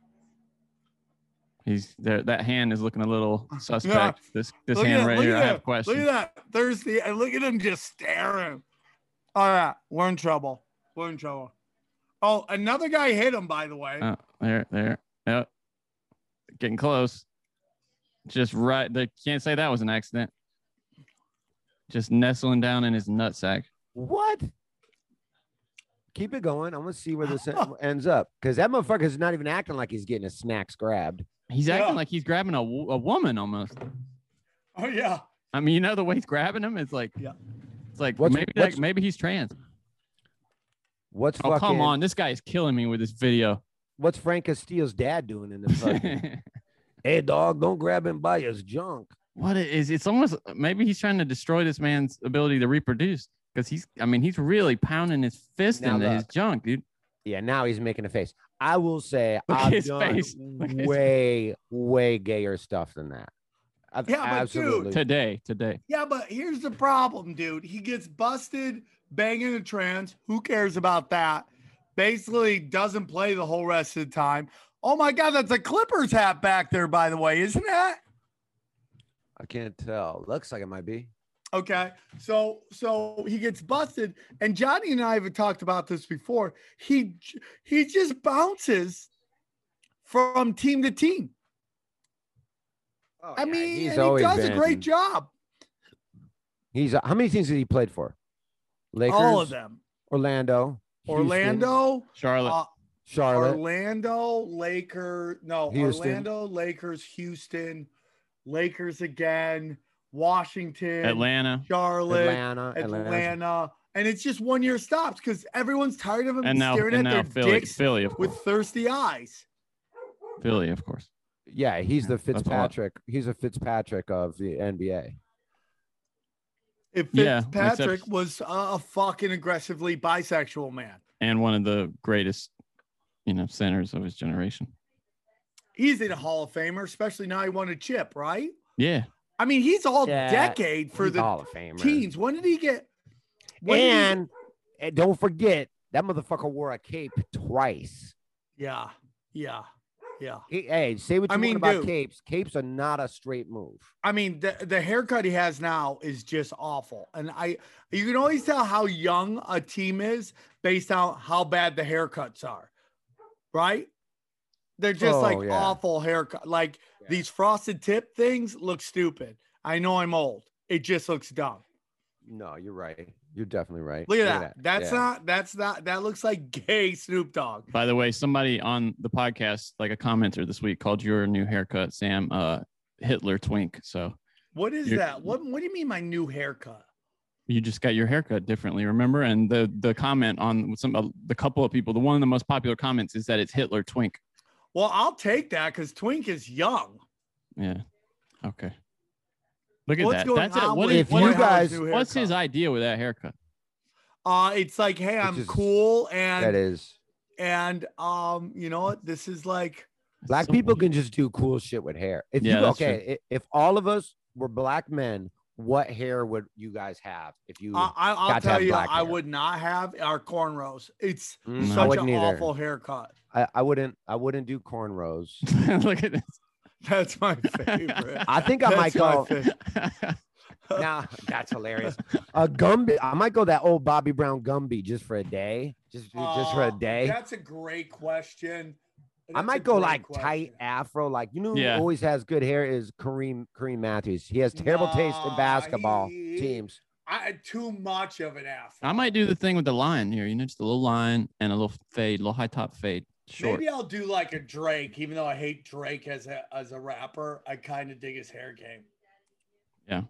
Speaker 9: He's there. That hand is looking a little (laughs) suspect. This this
Speaker 8: Look
Speaker 9: hand
Speaker 8: that,
Speaker 9: right here, I have questions.
Speaker 8: Look at that thirsty. And look at him just staring. All right, we're in trouble. We're in trouble. Oh, another guy hit him. By the way.
Speaker 9: Oh, there, there. Yep. Getting close. Just right. They can't say that was an accident. Just nestling down in his nutsack.
Speaker 4: What? Keep it going. I want to see where this (laughs) ends up because that motherfucker is not even acting like he's getting his snacks grabbed.
Speaker 9: He's acting like he's grabbing a, a woman almost.
Speaker 8: Oh yeah.
Speaker 9: I mean, you know the way he's grabbing him. It's like,
Speaker 8: yeah.
Speaker 9: It's like
Speaker 4: What's-
Speaker 9: maybe
Speaker 4: what's-
Speaker 9: that, maybe he's trans.
Speaker 4: What's
Speaker 9: Oh
Speaker 4: fucking?
Speaker 9: come on, this guy is killing me with this video.
Speaker 4: What's Frank Castillo's dad doing in the fucking? (laughs) hey, dog, don't grab him by his junk.
Speaker 9: What it is? It's almost maybe he's trying to destroy this man's ability to reproduce because he's. I mean, he's really pounding his fist
Speaker 4: Now
Speaker 9: into his junk, dude.
Speaker 4: Yeah, now he's making a face. I will say (laughs)
Speaker 9: Look
Speaker 4: I've
Speaker 9: his
Speaker 4: done
Speaker 9: face. (laughs) Look at his
Speaker 4: way, way gayer stuff than that. I've
Speaker 8: Yeah, but dude-
Speaker 4: absolutely.
Speaker 9: Today, today.
Speaker 8: Yeah, but here's the problem, dude. He gets busted banging a trans. Who cares about that? Basically, doesn't play the whole rest of the time. Oh my God, that's a Clippers hat back there, by the way, isn't that?
Speaker 4: I can't tell. Looks like it might be.
Speaker 8: Okay. So so he gets busted, and Johnny and I have talked about this before. He he just bounces from team to team. I mean,
Speaker 4: Oh, he's
Speaker 8: and he
Speaker 4: always
Speaker 8: does a great job.
Speaker 4: He's how many teams has he played for? Lakers,
Speaker 8: All of them.
Speaker 4: Orlando, Houston,
Speaker 8: Orlando,
Speaker 9: Charlotte.
Speaker 8: uh,
Speaker 4: Charlotte.
Speaker 8: Orlando, Lakers. No,
Speaker 4: Houston.
Speaker 8: Orlando, Lakers, Houston, Lakers again, Washington,
Speaker 9: Atlanta.
Speaker 8: Charlotte,
Speaker 4: Atlanta,
Speaker 8: Atlanta.
Speaker 4: Atlanta.
Speaker 8: And it's just one year stops because everyone's tired of him
Speaker 9: And now,
Speaker 8: staring
Speaker 9: and
Speaker 8: at
Speaker 9: now
Speaker 8: their
Speaker 9: Philly,
Speaker 8: dicks
Speaker 9: Philly, of
Speaker 8: with thirsty eyes.
Speaker 9: Philly, of course.
Speaker 4: Yeah, he's the
Speaker 9: That's a.
Speaker 4: Fitzpatrick. He's a Fitzpatrick of the NBA.
Speaker 8: If
Speaker 9: Yeah,
Speaker 8: Fitzpatrick
Speaker 9: except-
Speaker 8: was a, a fucking aggressively bisexual man,
Speaker 9: And one of the greatest, you know, centers of his generation.
Speaker 8: he's in a Hall of Famer, especially now he won a chip, right?
Speaker 9: Yeah.
Speaker 8: I mean, he's all
Speaker 4: Yeah,
Speaker 8: decade for the
Speaker 4: Hall of Famer.
Speaker 8: teens. When did he get? did he-
Speaker 4: And, and don't forget that motherfucker wore a cape twice.
Speaker 8: yeah, yeah, yeah.
Speaker 4: He- hey, say what you
Speaker 8: I mean,
Speaker 4: want about
Speaker 8: dude.
Speaker 4: capes. Capes are not a straight move.
Speaker 8: I mean, the, the haircut he has now is just awful. And I you can always tell how young a team is based on how bad the haircuts are. Right? They're just
Speaker 4: Oh,
Speaker 8: like
Speaker 4: yeah.
Speaker 8: awful haircut. Like these frosted tip things look stupid. I know I'm old. It just looks dumb.
Speaker 4: No, you're right. You're definitely right.
Speaker 8: Look at that. That's
Speaker 4: Yeah.
Speaker 8: not that's not that looks like gay Snoop Dogg.
Speaker 9: By the way, somebody on the podcast, like a commenter this week, called your new haircut, Sam, uh, Hitler twink. So
Speaker 8: What is that? What what do you mean my new haircut?
Speaker 9: you just got your haircut differently, remember? And the the comment on some uh, the couple of people, the one of the most popular comments is that it's Hitler twink.
Speaker 8: Well, I'll take that because Twink is young.
Speaker 9: Yeah. Okay. Look at
Speaker 8: What's
Speaker 9: that.
Speaker 8: going
Speaker 9: That's it.
Speaker 8: on
Speaker 9: What
Speaker 8: with
Speaker 9: is,
Speaker 4: If
Speaker 9: what
Speaker 4: you
Speaker 9: is-
Speaker 4: guys-
Speaker 8: new
Speaker 9: what's his idea with that haircut?
Speaker 8: Uh, it's like, hey, I'm
Speaker 4: is-
Speaker 8: cool, and
Speaker 4: That is.
Speaker 8: and um, you know what? This is like,
Speaker 4: Black
Speaker 9: So-
Speaker 4: people can just do cool shit with hair. If
Speaker 9: Yeah,
Speaker 4: you okay, i- if all of us were black men, what hair would you guys have if you?
Speaker 8: I, I, I'll
Speaker 4: got to
Speaker 8: tell
Speaker 4: have
Speaker 8: you,
Speaker 4: black
Speaker 8: I
Speaker 4: hair.
Speaker 8: would not have our cornrows. It's
Speaker 4: Mm,
Speaker 8: such an
Speaker 4: either.
Speaker 8: awful haircut.
Speaker 4: I, I wouldn't. I wouldn't do cornrows. (laughs)
Speaker 9: Look at this.
Speaker 8: That's my (laughs) favorite.
Speaker 4: I think I might
Speaker 8: That's my
Speaker 4: go. (laughs) now that's hilarious. A Gumby. I might go that old Bobby Brown Gumby just for a day. Just just for a
Speaker 8: Uh,
Speaker 4: day.
Speaker 8: That's a great question.
Speaker 4: I might go like
Speaker 8: question.
Speaker 4: tight afro. Like you know,
Speaker 9: Yeah.
Speaker 4: who always has good hair is Kareem Kareem Matthews. He has terrible taste in basketball
Speaker 8: he-
Speaker 4: teams.
Speaker 8: I too much of an afro.
Speaker 9: I might do the thing with the line here, you know, just a little line and a little fade, a little high top fade. Short.
Speaker 8: Maybe I'll do like a Drake, even though I hate Drake as a as a rapper. I kind of dig his hair game.
Speaker 4: Yeah,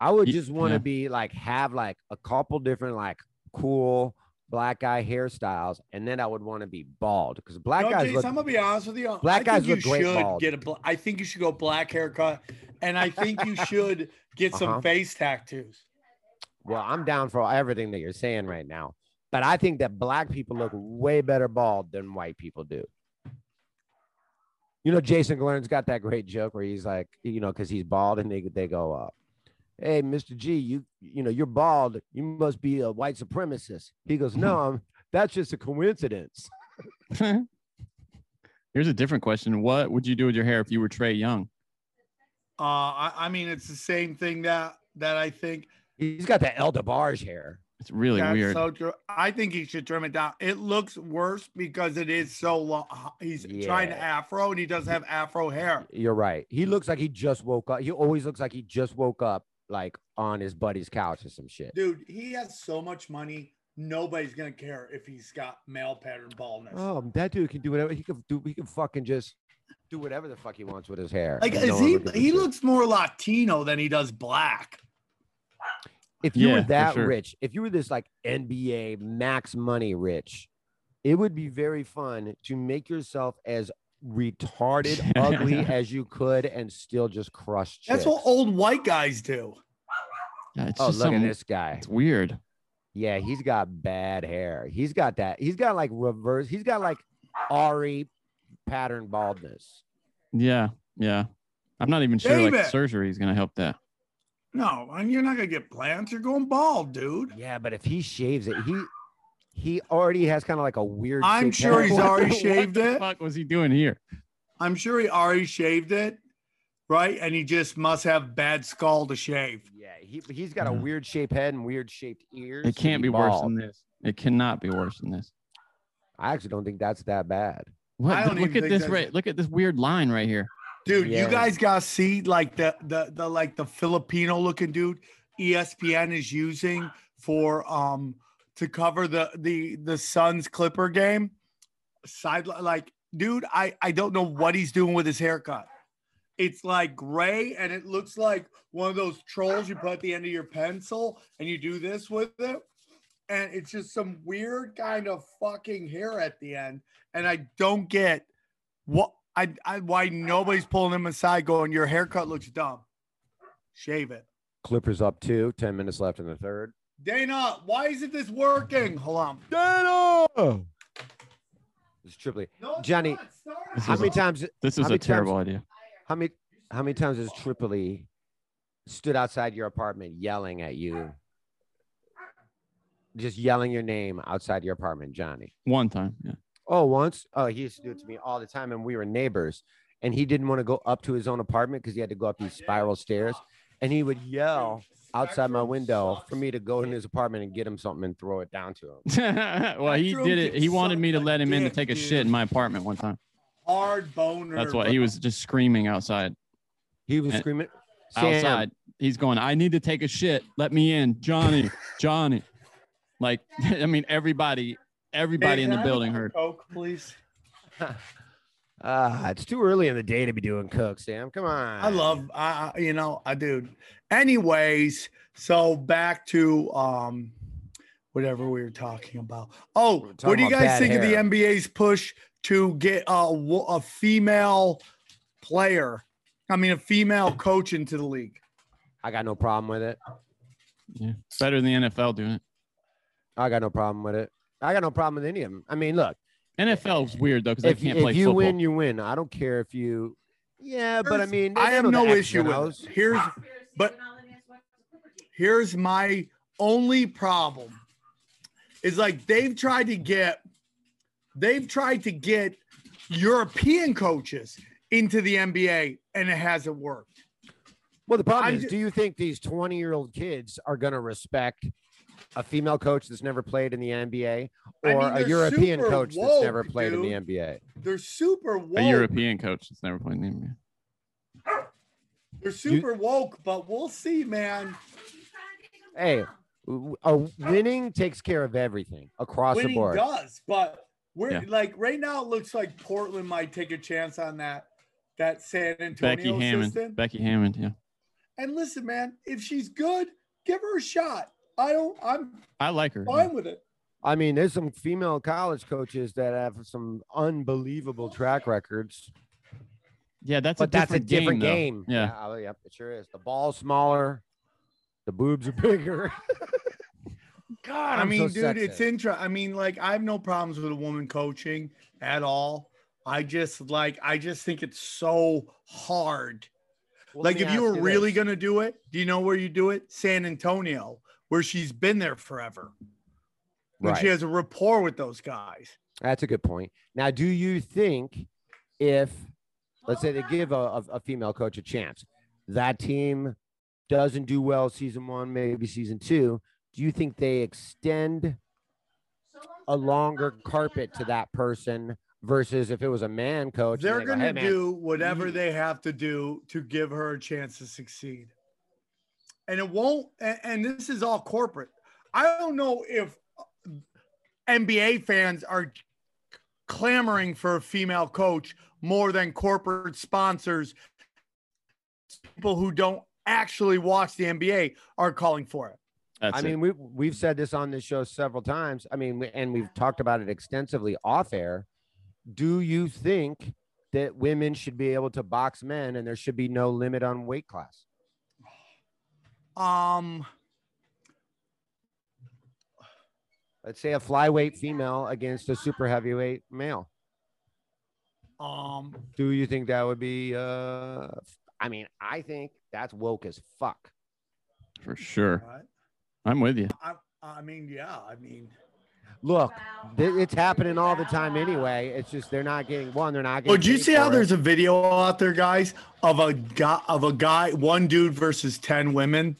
Speaker 4: I would
Speaker 9: Ye-
Speaker 4: just want to
Speaker 9: yeah.
Speaker 4: be like have like a couple different like cool black guy hairstyles, and then I would want to be bald because black
Speaker 8: no,
Speaker 4: guys
Speaker 8: Jace,
Speaker 4: look.
Speaker 8: I'm gonna be honest with you.
Speaker 4: black
Speaker 8: I
Speaker 4: guys
Speaker 8: think you
Speaker 4: look great
Speaker 8: should
Speaker 4: bald.
Speaker 8: get a. I think you should go black haircut, and I think you (laughs) should get some
Speaker 4: Uh-huh.
Speaker 8: face tattoos.
Speaker 4: Well, I'm down for everything that you're saying right now, but I think that black people look way better bald than white people do. You know, Jason Glern's got that great joke where he's like, you know, because he's bald, and they they go, uh, "Hey, Mr. G, you you know you're bald. You must be a white supremacist." He goes, (laughs) "No, I'm, that's just a coincidence." (laughs)
Speaker 9: Here's a different question. What would you do with your hair if you were Trae Young?
Speaker 8: Uh, I, I mean, it's the same thing that that I think.
Speaker 4: He's got the El DeBarge hair.
Speaker 9: It's really
Speaker 8: that's
Speaker 9: weird.
Speaker 8: So true. I think he should trim it down. It looks worse because it is so long. He's trying to afro, and he does have afro hair.
Speaker 4: You're right. He looks like he just woke up. He always looks like he just woke up, like on his buddy's couch or some shit.
Speaker 8: Dude, he has so much money. Nobody's gonna care if he's got male pattern baldness.
Speaker 4: Oh, that dude can do whatever he can do. He can fucking just do whatever the fuck he wants with his hair.
Speaker 8: like, is
Speaker 4: no one
Speaker 8: he?
Speaker 4: will
Speaker 8: He
Speaker 4: shit.
Speaker 8: looks more Latino than he does black.
Speaker 4: If you
Speaker 9: Yeah,
Speaker 4: were that
Speaker 9: sure.
Speaker 4: rich, if you were this like NBA max money rich, it would be very fun to make yourself as retarded, (laughs) ugly as you could, and still just crush.
Speaker 8: That's what old white guys do.
Speaker 9: Yeah, it's
Speaker 4: Oh,
Speaker 9: just
Speaker 4: look at this guy.
Speaker 9: It's weird.
Speaker 4: Yeah, he's got bad hair. He's got that. He's got like reverse. He's got like Ari pattern baldness.
Speaker 9: Yeah, yeah. I'm not even sure
Speaker 8: David!
Speaker 9: like surgery is gonna help that.
Speaker 8: No, and you're not gonna get plants. You're going bald, dude.
Speaker 4: Yeah, but if he shaves it, he he already has kind of like a weird.
Speaker 8: I'm sure
Speaker 4: head.
Speaker 8: he's (laughs) already
Speaker 9: What
Speaker 8: shaved
Speaker 9: the
Speaker 8: it.
Speaker 9: fuck was he doing here?
Speaker 8: I'm sure he already shaved it, right? And he just must have bad skull to shave.
Speaker 4: Yeah, he he's got a weird shaped head and weird shaped ears.
Speaker 9: It can't be worse than this. It cannot be worse than this.
Speaker 4: I actually don't think that's that bad.
Speaker 9: What?
Speaker 8: I don't
Speaker 9: Look
Speaker 8: even
Speaker 9: at
Speaker 8: think
Speaker 9: this
Speaker 8: that's-
Speaker 9: right. Look at this weird line right here.
Speaker 8: Dude,
Speaker 4: Yeah.
Speaker 8: you guys got to see like the the the like the Filipino looking dude ESPN is using for um to cover the the the Suns Clipper game. Side like dude, I I don't know what he's doing with his haircut. It's like gray and it looks like one of those trolls you put at the end of your pencil and you do this with it. And it's just some weird kind of fucking hair at the end. And I don't get what I, I why nobody's pulling him aside going, Your haircut looks dumb. Shave it.
Speaker 4: Clippers up two, 10 minutes left in the third.
Speaker 8: Dana, why isn't this working? Hold on.
Speaker 4: Dana! It's Tripoli.
Speaker 8: No, it's
Speaker 4: Johnny,
Speaker 8: not. Start it.
Speaker 9: This
Speaker 4: How
Speaker 9: is
Speaker 4: many
Speaker 9: a-
Speaker 4: times?
Speaker 9: This is a
Speaker 4: many times-
Speaker 9: terrible idea.
Speaker 4: How many? How many times has Tripoli stood outside your apartment yelling at you? Just yelling your name outside your apartment, Johnny.
Speaker 9: One time. Yeah.
Speaker 4: Oh, once. Oh, he used to do it to me all the time, and we were neighbors. And he didn't want to go up to his own apartment because he had to go up these spiral stairs. And he would yell outside my window for me to go in his apartment and get him something and throw it down to him. (laughs)
Speaker 9: well, he did it. He wanted me to let him in to take a
Speaker 8: dude.
Speaker 9: shit in my apartment one time.
Speaker 8: Hard boner.
Speaker 9: That's why he was just screaming outside.
Speaker 4: He was
Speaker 9: And-
Speaker 4: screaming, Sam,
Speaker 9: Outside. He's going, I need to take a shit. Let me in. Johnny, (laughs) Johnny. Like, (laughs) I mean, everybody, everybody in the building heard.
Speaker 8: Coke, please.
Speaker 4: Ah, it's too early in the day to be doing coke, Sam. Come on.
Speaker 8: I love I I- you know, I do. Anyways, so back to um whatever we were talking about. Oh,
Speaker 4: We're
Speaker 8: what do you guys
Speaker 4: bad
Speaker 8: think of the NBA's push to get a, a female player? I mean, a female coach into the league.
Speaker 4: I got no problem with it.
Speaker 9: Yeah. Better than the NFL doing it.
Speaker 4: I got no problem with it. I got no problem with any of them. I mean, look,
Speaker 9: NFL is weird though because they
Speaker 4: if,
Speaker 9: can't
Speaker 4: if
Speaker 9: play If
Speaker 4: you
Speaker 9: football.
Speaker 4: win, you win. I don't care if you. Yeah, but I mean,
Speaker 8: I have no issue with
Speaker 4: O's.
Speaker 8: it. Here's but here's my only problem is like they've tried to get they've tried to get European coaches into the NBA and it hasn't worked.
Speaker 4: Well, the problem
Speaker 8: I'm
Speaker 4: is,
Speaker 8: ju-
Speaker 4: do you think these 20 year old kids are going to respect a female coach that's never played in the NBA
Speaker 8: I
Speaker 4: or
Speaker 8: mean,
Speaker 4: a European
Speaker 8: super
Speaker 4: coach that's never played in the. NBA?
Speaker 8: They're super woke.
Speaker 9: a European coach that's never played in the NBA.
Speaker 8: They're super woke, but we'll see, man.
Speaker 4: Hey, a winning takes care of everything across the
Speaker 8: Winning
Speaker 4: board.
Speaker 8: does, but we're
Speaker 9: Yeah.
Speaker 8: like right now it looks like Portland might take a chance on that that San Antonio
Speaker 9: Becky Hammon.
Speaker 8: assistant.
Speaker 9: Becky Hammon. Yeah.
Speaker 8: And listen, man, if she's good, give her a shot. I don't. I'm
Speaker 9: I like her.
Speaker 8: fine with it.
Speaker 4: I mean, there's some female college coaches that have some unbelievable track records,
Speaker 9: Yeah, that's
Speaker 4: but
Speaker 9: a
Speaker 4: that's a
Speaker 9: different
Speaker 4: different
Speaker 9: game.
Speaker 4: game.
Speaker 9: though. Yeah.
Speaker 4: oh, yep, it sure is. The ball's smaller, the boobs are bigger. (laughs) God,
Speaker 8: I
Speaker 4: I'm
Speaker 8: mean,
Speaker 4: so
Speaker 8: dude, it's
Speaker 4: sexist.
Speaker 8: I mean, like, I have no problems with a woman coaching at all. I just like, I just think it's so hard.
Speaker 4: Well,
Speaker 8: like, if you
Speaker 4: ask
Speaker 8: were really
Speaker 4: this.
Speaker 8: gonna do it, do you know where you do it? San Antonio, where she's been there forever. And she has a rapport with those guys.
Speaker 4: That's a good point. Now, do you think if, let's say, they give a, a, female coach a chance, that team doesn't do well season one, maybe season two. Do you think they extend a longer carpet to that person versus if it was a man coach?
Speaker 8: They're
Speaker 4: they
Speaker 8: going to do whatever mm-hmm. they have to do to give her a chance to succeed. And it won't, and, and this is all corporate. I don't know if NBA fans are clamoring for a female coach more than corporate sponsors. People who don't actually watch the NBA are calling for it.
Speaker 9: That's
Speaker 4: I
Speaker 9: it.
Speaker 4: mean, we we've said this on this show several times. I mean, and we've talked about it extensively off air. Do you think that women should be able to box men and there should be no limit on weight class?
Speaker 8: Um,
Speaker 4: Let's say a flyweight female against a super heavyweight male.
Speaker 8: um,
Speaker 4: Do you think that would be? uh I mean, I think that's woke as fuck.
Speaker 9: for sure.
Speaker 8: what?
Speaker 9: I'm with you.
Speaker 8: I, I mean, yeah, I mean,
Speaker 4: Look, it's happening all the time anyway. It's just they're not getting one. They're not getting.
Speaker 8: Oh, did you see how
Speaker 4: it.
Speaker 8: there's a video out there, guys, of a guy of a guy, one dude versus ten women,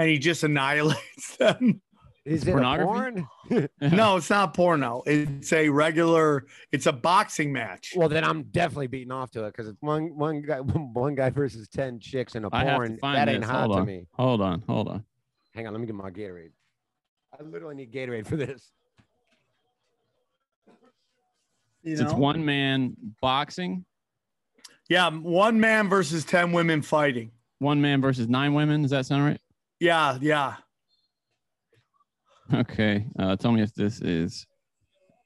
Speaker 8: and he just annihilates (laughs) them?
Speaker 4: Is it a
Speaker 9: pornography?
Speaker 4: porn? (laughs)
Speaker 8: no, it's not porno. It's a regular. It's a boxing match.
Speaker 4: Well, then I'm definitely beating off to it because it's one one guy (laughs) one guy versus ten chicks in a
Speaker 9: I have
Speaker 4: porn.
Speaker 9: to find
Speaker 4: That ain't
Speaker 9: this.
Speaker 4: hot
Speaker 9: Hold
Speaker 4: to
Speaker 9: on.
Speaker 4: me.
Speaker 9: Hold on. Hold on.
Speaker 4: Hang on, let me get my Gatorade. I literally need Gatorade for this.
Speaker 8: You
Speaker 9: It's one man boxing,
Speaker 8: Yeah, one man versus ten women fighting.
Speaker 9: one man versus nine women. Does that sound right?
Speaker 8: Yeah, yeah.
Speaker 9: Okay. Uh, tell me if this is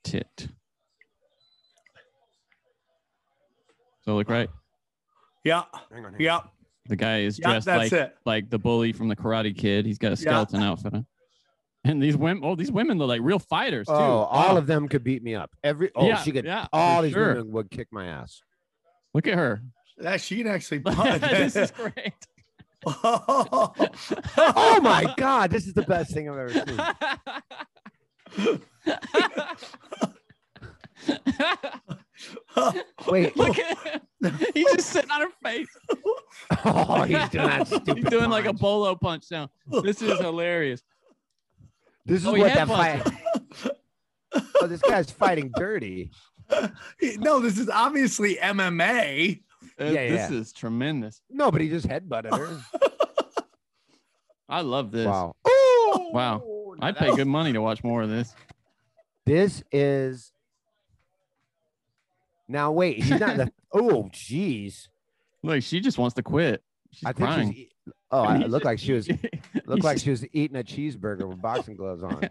Speaker 9: tit. Does that look right?
Speaker 8: Yeah,
Speaker 4: Hang on. hang
Speaker 8: yeah.
Speaker 9: The guy is
Speaker 8: Yeah,
Speaker 9: dressed
Speaker 8: that's
Speaker 9: like
Speaker 8: it.
Speaker 9: like the bully from the Karate Kid. He's got a skeleton outfit on. And these women, oh, these women look like real fighters too.
Speaker 4: Oh, all
Speaker 9: Wow.
Speaker 4: of them could beat me up. Every oh,
Speaker 9: Yeah,
Speaker 4: she could.
Speaker 9: yeah,
Speaker 4: all these
Speaker 9: sure.
Speaker 4: women would kick my ass.
Speaker 9: Look at her.
Speaker 8: That she'd actually (laughs) punch.
Speaker 9: this is great.
Speaker 4: Oh my god, this is the best thing I've ever seen. Wait,
Speaker 9: Look at him. He's just sitting on her face.
Speaker 4: oh, he's doing that stupid.
Speaker 9: He's doing like a bolo punch now. This is hilarious.
Speaker 4: This is
Speaker 9: Oh, he
Speaker 4: what that
Speaker 9: headbutts
Speaker 4: fight. oh, this guy's fighting dirty.
Speaker 8: no, this is obviously MMA.
Speaker 9: Uh,
Speaker 4: Yeah,
Speaker 9: this
Speaker 4: yeah.
Speaker 9: is tremendous.
Speaker 4: No, but he just headbutted her. (laughs)
Speaker 9: I love this.
Speaker 4: Wow.
Speaker 9: Wow. I'd pay
Speaker 4: was-
Speaker 9: good money to watch more of this.
Speaker 4: This is. Now wait, he's not the. (laughs) Oh, jeez.
Speaker 9: Look, she just wants to quit. She's
Speaker 4: I think
Speaker 9: crying.
Speaker 4: she's. e- Oh, I, (laughs)
Speaker 9: He's
Speaker 4: it looked like she was. Looked like she was eating a cheeseburger with boxing gloves on.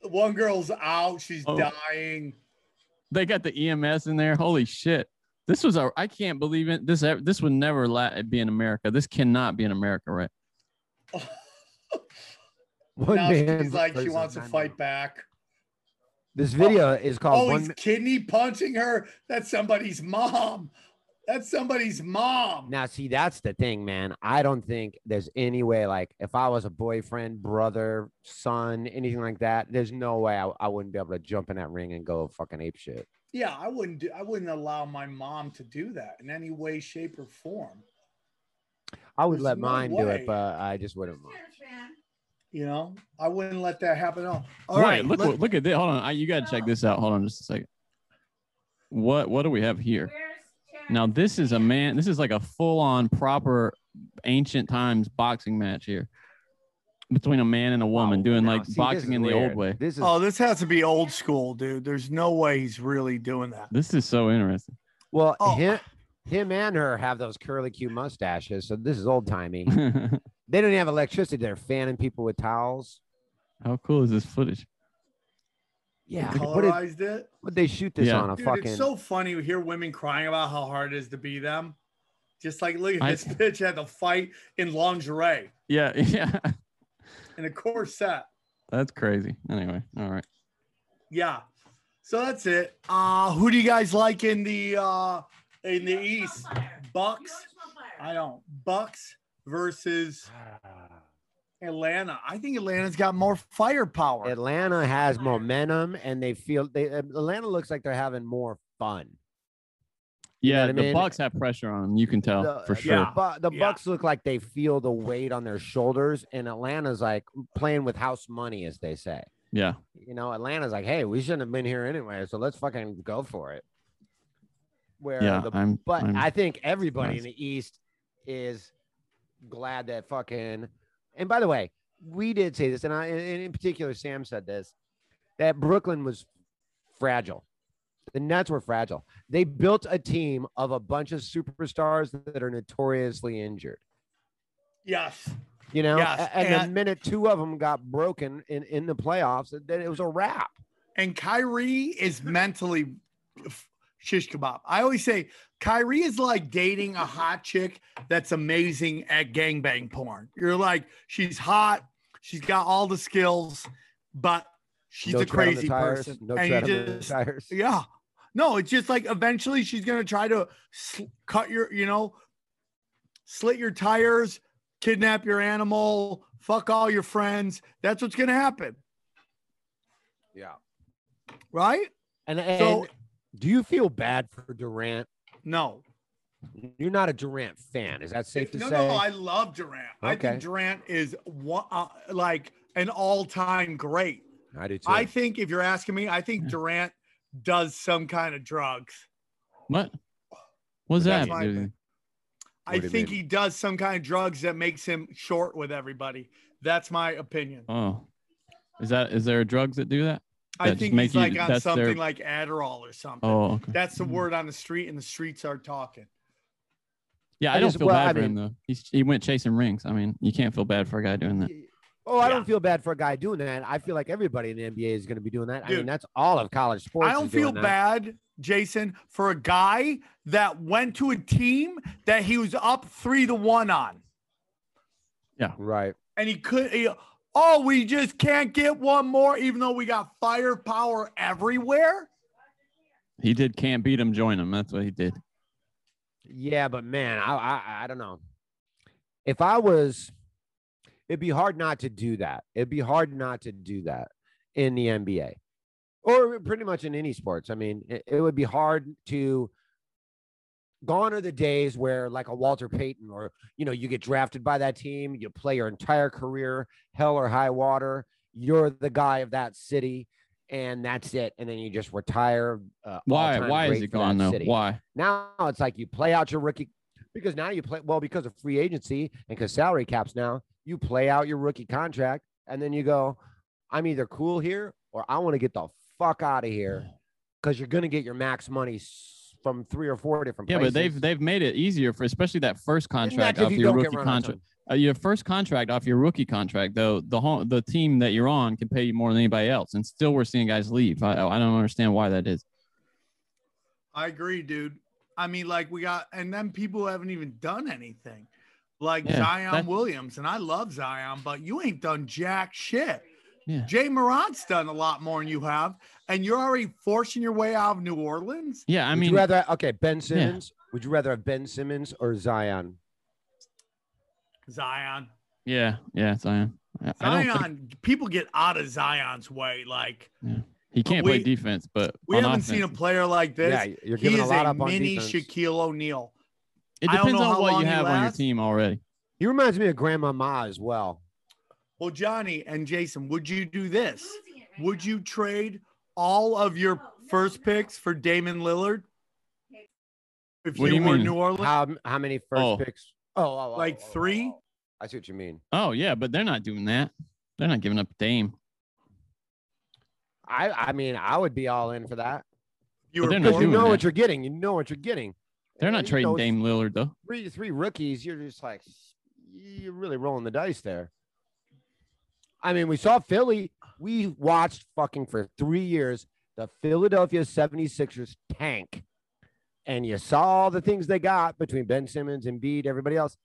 Speaker 8: One girl's out. She's
Speaker 9: Oh.
Speaker 8: dying.
Speaker 9: They got the EMS in there. Holy shit! This was a. I can't believe it. This this would never be in America. This cannot be in America, right? (laughs)
Speaker 4: One
Speaker 8: now
Speaker 4: man
Speaker 8: she's like she wants to fight back.
Speaker 4: This video is called
Speaker 8: Oh,
Speaker 4: one.
Speaker 8: he's kidney punching her. That's somebody's mom. That's somebody's mom.
Speaker 4: Now, see, that's the thing, man. I don't think there's any way, like, if I was a boyfriend, brother, son, anything like that, there's no way I, I wouldn't be able to jump in that ring and go fucking ape shit.
Speaker 8: Yeah, I wouldn't do. I wouldn't allow my mom to do that in any way, shape, or form.
Speaker 4: I would
Speaker 8: There's
Speaker 4: let
Speaker 8: no
Speaker 4: mine do it, but I just wouldn't.
Speaker 8: You know, I wouldn't let that happen. Oh, all
Speaker 9: Wait,
Speaker 8: right.
Speaker 9: look
Speaker 8: let-
Speaker 9: look at this. Hold on. I, you got to check this out. Hold on just a second. What what do we have here? Now this is a man. This is like a full on proper ancient times boxing match here between a man and a woman
Speaker 4: Oh,
Speaker 9: doing
Speaker 4: now,
Speaker 9: like
Speaker 4: see,
Speaker 9: boxing
Speaker 4: is
Speaker 9: in the old way.
Speaker 4: This is
Speaker 8: oh, this has to be old school, dude. There's no way he's really doing that.
Speaker 9: This is so interesting.
Speaker 4: well,
Speaker 8: Oh.
Speaker 4: him, him and her have those curly Q mustaches, so this is old timey. (laughs) They don't even have electricity; they're fanning people with towels.
Speaker 9: How cool is this footage?
Speaker 4: Yeah,
Speaker 8: They
Speaker 4: what did,
Speaker 8: colorized it.
Speaker 4: what they shoot this
Speaker 9: Yeah.
Speaker 4: on a
Speaker 8: Dude,
Speaker 4: fucking?
Speaker 8: it's so funny to hear women crying about how hard it is to be them. Just like look at
Speaker 9: I-
Speaker 8: this bitch had to fight in lingerie
Speaker 9: Yeah, (laughs) yeah.
Speaker 8: In a corset.
Speaker 9: That's crazy. Anyway, all right.
Speaker 8: Yeah. So that's it. Uh who do you guys like in the uh in the East? Bucks. I don't. Bucks versus Atlanta. I think Atlanta's got more firepower.
Speaker 4: Atlanta has momentum, and they feel they Atlanta looks like they're having more fun.
Speaker 9: Yeah,
Speaker 4: what I
Speaker 9: the
Speaker 4: mean?
Speaker 9: Bucks have pressure on them. You can tell
Speaker 4: the,
Speaker 9: for
Speaker 4: the
Speaker 9: sure.
Speaker 4: Bu- the
Speaker 8: Yeah.
Speaker 4: Bucks look like they feel the weight on their shoulders, and Atlanta's like playing with house money, as they say.
Speaker 9: Yeah.
Speaker 4: You know, Atlanta's like, hey, we shouldn't have been here anyway, so let's fucking go for it. Where
Speaker 9: Yeah,
Speaker 4: the,
Speaker 9: I'm-
Speaker 4: but
Speaker 9: I'm
Speaker 4: I think everybody in the East is glad that fucking. And by the way, we did say this, and I, and in particular, Sam said this, that Brooklyn was fragile. The Nets were fragile. They built a team of a bunch of superstars that are notoriously injured.
Speaker 8: Yes.
Speaker 4: You know,
Speaker 8: Yes,
Speaker 4: A- and, the minute two of them got broken in, in the playoffs, then it was a wrap.
Speaker 8: And Kyrie is mentally shish kebab. I always say Kyrie is like dating a hot chick that's amazing at gangbang porn. You're like, she's hot, she's got all the skills, but she's
Speaker 4: No
Speaker 8: a
Speaker 4: tread on the
Speaker 8: crazy
Speaker 4: tires,
Speaker 8: person.
Speaker 4: No
Speaker 8: and
Speaker 4: tread
Speaker 8: you
Speaker 4: on the
Speaker 8: just, (laughs)
Speaker 4: tires.
Speaker 8: yeah. No, it's just like eventually she's gonna try to sl- cut your, you know, slit your tires, kidnap your animal, fuck all your friends. That's what's gonna happen,
Speaker 4: Yeah.
Speaker 8: right?
Speaker 4: And, and
Speaker 8: So-
Speaker 4: do you feel bad for Durant?
Speaker 8: No.
Speaker 4: You're not a Durant fan. Is that safe to
Speaker 8: no,
Speaker 4: say?
Speaker 8: no, no, I love Durant.
Speaker 4: Okay.
Speaker 8: I think Durant is one, uh, like an all-time great.
Speaker 4: I do too.
Speaker 8: I think if you're asking me, I think Durant does some kind of drugs.
Speaker 9: What? What's
Speaker 8: That's
Speaker 9: that?
Speaker 8: my
Speaker 9: dude?
Speaker 8: I
Speaker 4: What do you
Speaker 8: think
Speaker 4: mean?
Speaker 8: he does some kind of drugs that makes him short with everybody. That's my opinion.
Speaker 9: Oh, is that is there drugs that do that?
Speaker 8: I
Speaker 9: That just
Speaker 8: think
Speaker 9: make
Speaker 8: he's
Speaker 9: you-
Speaker 8: like on
Speaker 9: that's their-
Speaker 8: something like Adderall or something.
Speaker 9: Oh, okay.
Speaker 8: That's the hmm. word on the street, and the streets are talking.
Speaker 9: Yeah, I,
Speaker 4: I
Speaker 9: don't
Speaker 4: just-
Speaker 9: feel
Speaker 4: well,
Speaker 9: bad
Speaker 4: I
Speaker 9: for him though. He's he went chasing rings. I mean, you can't feel bad for a guy doing that.
Speaker 4: Oh, I
Speaker 8: Yeah.
Speaker 4: don't feel bad for a guy doing that. I feel like everybody in the NBA is going to be doing that. I mean, that's all of college sports.
Speaker 8: I don't
Speaker 4: is doing
Speaker 8: feel
Speaker 4: that.
Speaker 8: bad, Jason, for a guy that went to a team that he was up three to one on. Yeah.
Speaker 4: Right.
Speaker 8: and he could he, oh we just can't get one more even though we got firepower everywhere
Speaker 9: He did can't beat him, join him. That's what he did.
Speaker 4: Yeah, but man, I, I I don't know. If I was, it'd be hard not to do that. It'd be hard not to do that in the NBA, or pretty much in any sports. I mean, it, it would be hard to. Gone are the days where, like a Walter Payton, or you know, you get drafted by that team, you play your entire career, hell or high water. You're the guy of that city, and that's it. And then you just retire. Uh,
Speaker 9: Why? Why is it gone though?
Speaker 4: city.
Speaker 9: Why?
Speaker 4: Now it's like you play out your rookie because now you play well because of free agency and because salary caps now you play out your rookie contract and then you go, I'm either cool here or I want to get the fuck out of here (sighs) because you're gonna get your max money from three or four different
Speaker 9: Yeah,
Speaker 4: places.
Speaker 9: but they've they've made it easier for especially that first contract off
Speaker 4: you
Speaker 9: your rookie
Speaker 4: run out of
Speaker 9: contract. Uh, your first contract off your rookie contract, though, the home, the team that you're on can pay you more than anybody else, and still we're seeing guys leave. I, I don't understand why that is.
Speaker 8: i agree dude i mean like we got and then people haven't even done anything like
Speaker 9: Yeah,
Speaker 8: zion
Speaker 9: that-
Speaker 8: williams and i love zion but you ain't done jack shit
Speaker 9: Yeah.
Speaker 8: ja morant's done a lot more than you have and you're already forcing your way out of new orleans
Speaker 9: Yeah, I
Speaker 4: would
Speaker 9: mean,
Speaker 4: you rather okay Ben Simmons? Would you rather have Ben Simmons or Zion?
Speaker 8: zion
Speaker 9: yeah, yeah, Zion. I- I don't
Speaker 8: zion
Speaker 9: think
Speaker 8: people get out of zion's way like
Speaker 9: he can't play defense, but
Speaker 8: we haven't
Speaker 9: offense,
Speaker 8: seen a player like this
Speaker 4: Yeah, you're
Speaker 8: he
Speaker 4: giving a
Speaker 8: is
Speaker 4: lot
Speaker 8: a
Speaker 4: up on
Speaker 8: mini
Speaker 4: defense.
Speaker 8: shaquille o'neal
Speaker 9: It depends on what you have on your team already.
Speaker 4: He reminds me of Grandmama as well.
Speaker 8: Well, Johnny and Jason, would you do this? Would you trade all of your first picks for Damian Lillard? If
Speaker 9: What
Speaker 8: you,
Speaker 9: do you
Speaker 8: were
Speaker 9: mean?
Speaker 8: New Orleans,
Speaker 4: How how many first
Speaker 9: Oh.
Speaker 4: picks? Oh, oh, oh,
Speaker 8: like
Speaker 4: oh, oh,
Speaker 8: three?
Speaker 4: oh. I see what you mean.
Speaker 9: Oh yeah, but they're not doing that. They're not giving up Dame.
Speaker 4: I I mean I would be all in for that.
Speaker 8: You
Speaker 9: But
Speaker 8: were
Speaker 9: they're not
Speaker 4: Because you
Speaker 9: doing
Speaker 4: know
Speaker 9: that.
Speaker 4: what you're getting. You know what you're getting.
Speaker 9: They're not trading
Speaker 4: know,
Speaker 9: Dame Lillard though.
Speaker 4: Three three rookies. You're just like you're really rolling the dice there. I mean, we saw Philly. We watched fucking for three years the Philadelphia 76ers tank. And you saw all the things they got between Ben Simmons and Bede, everybody else.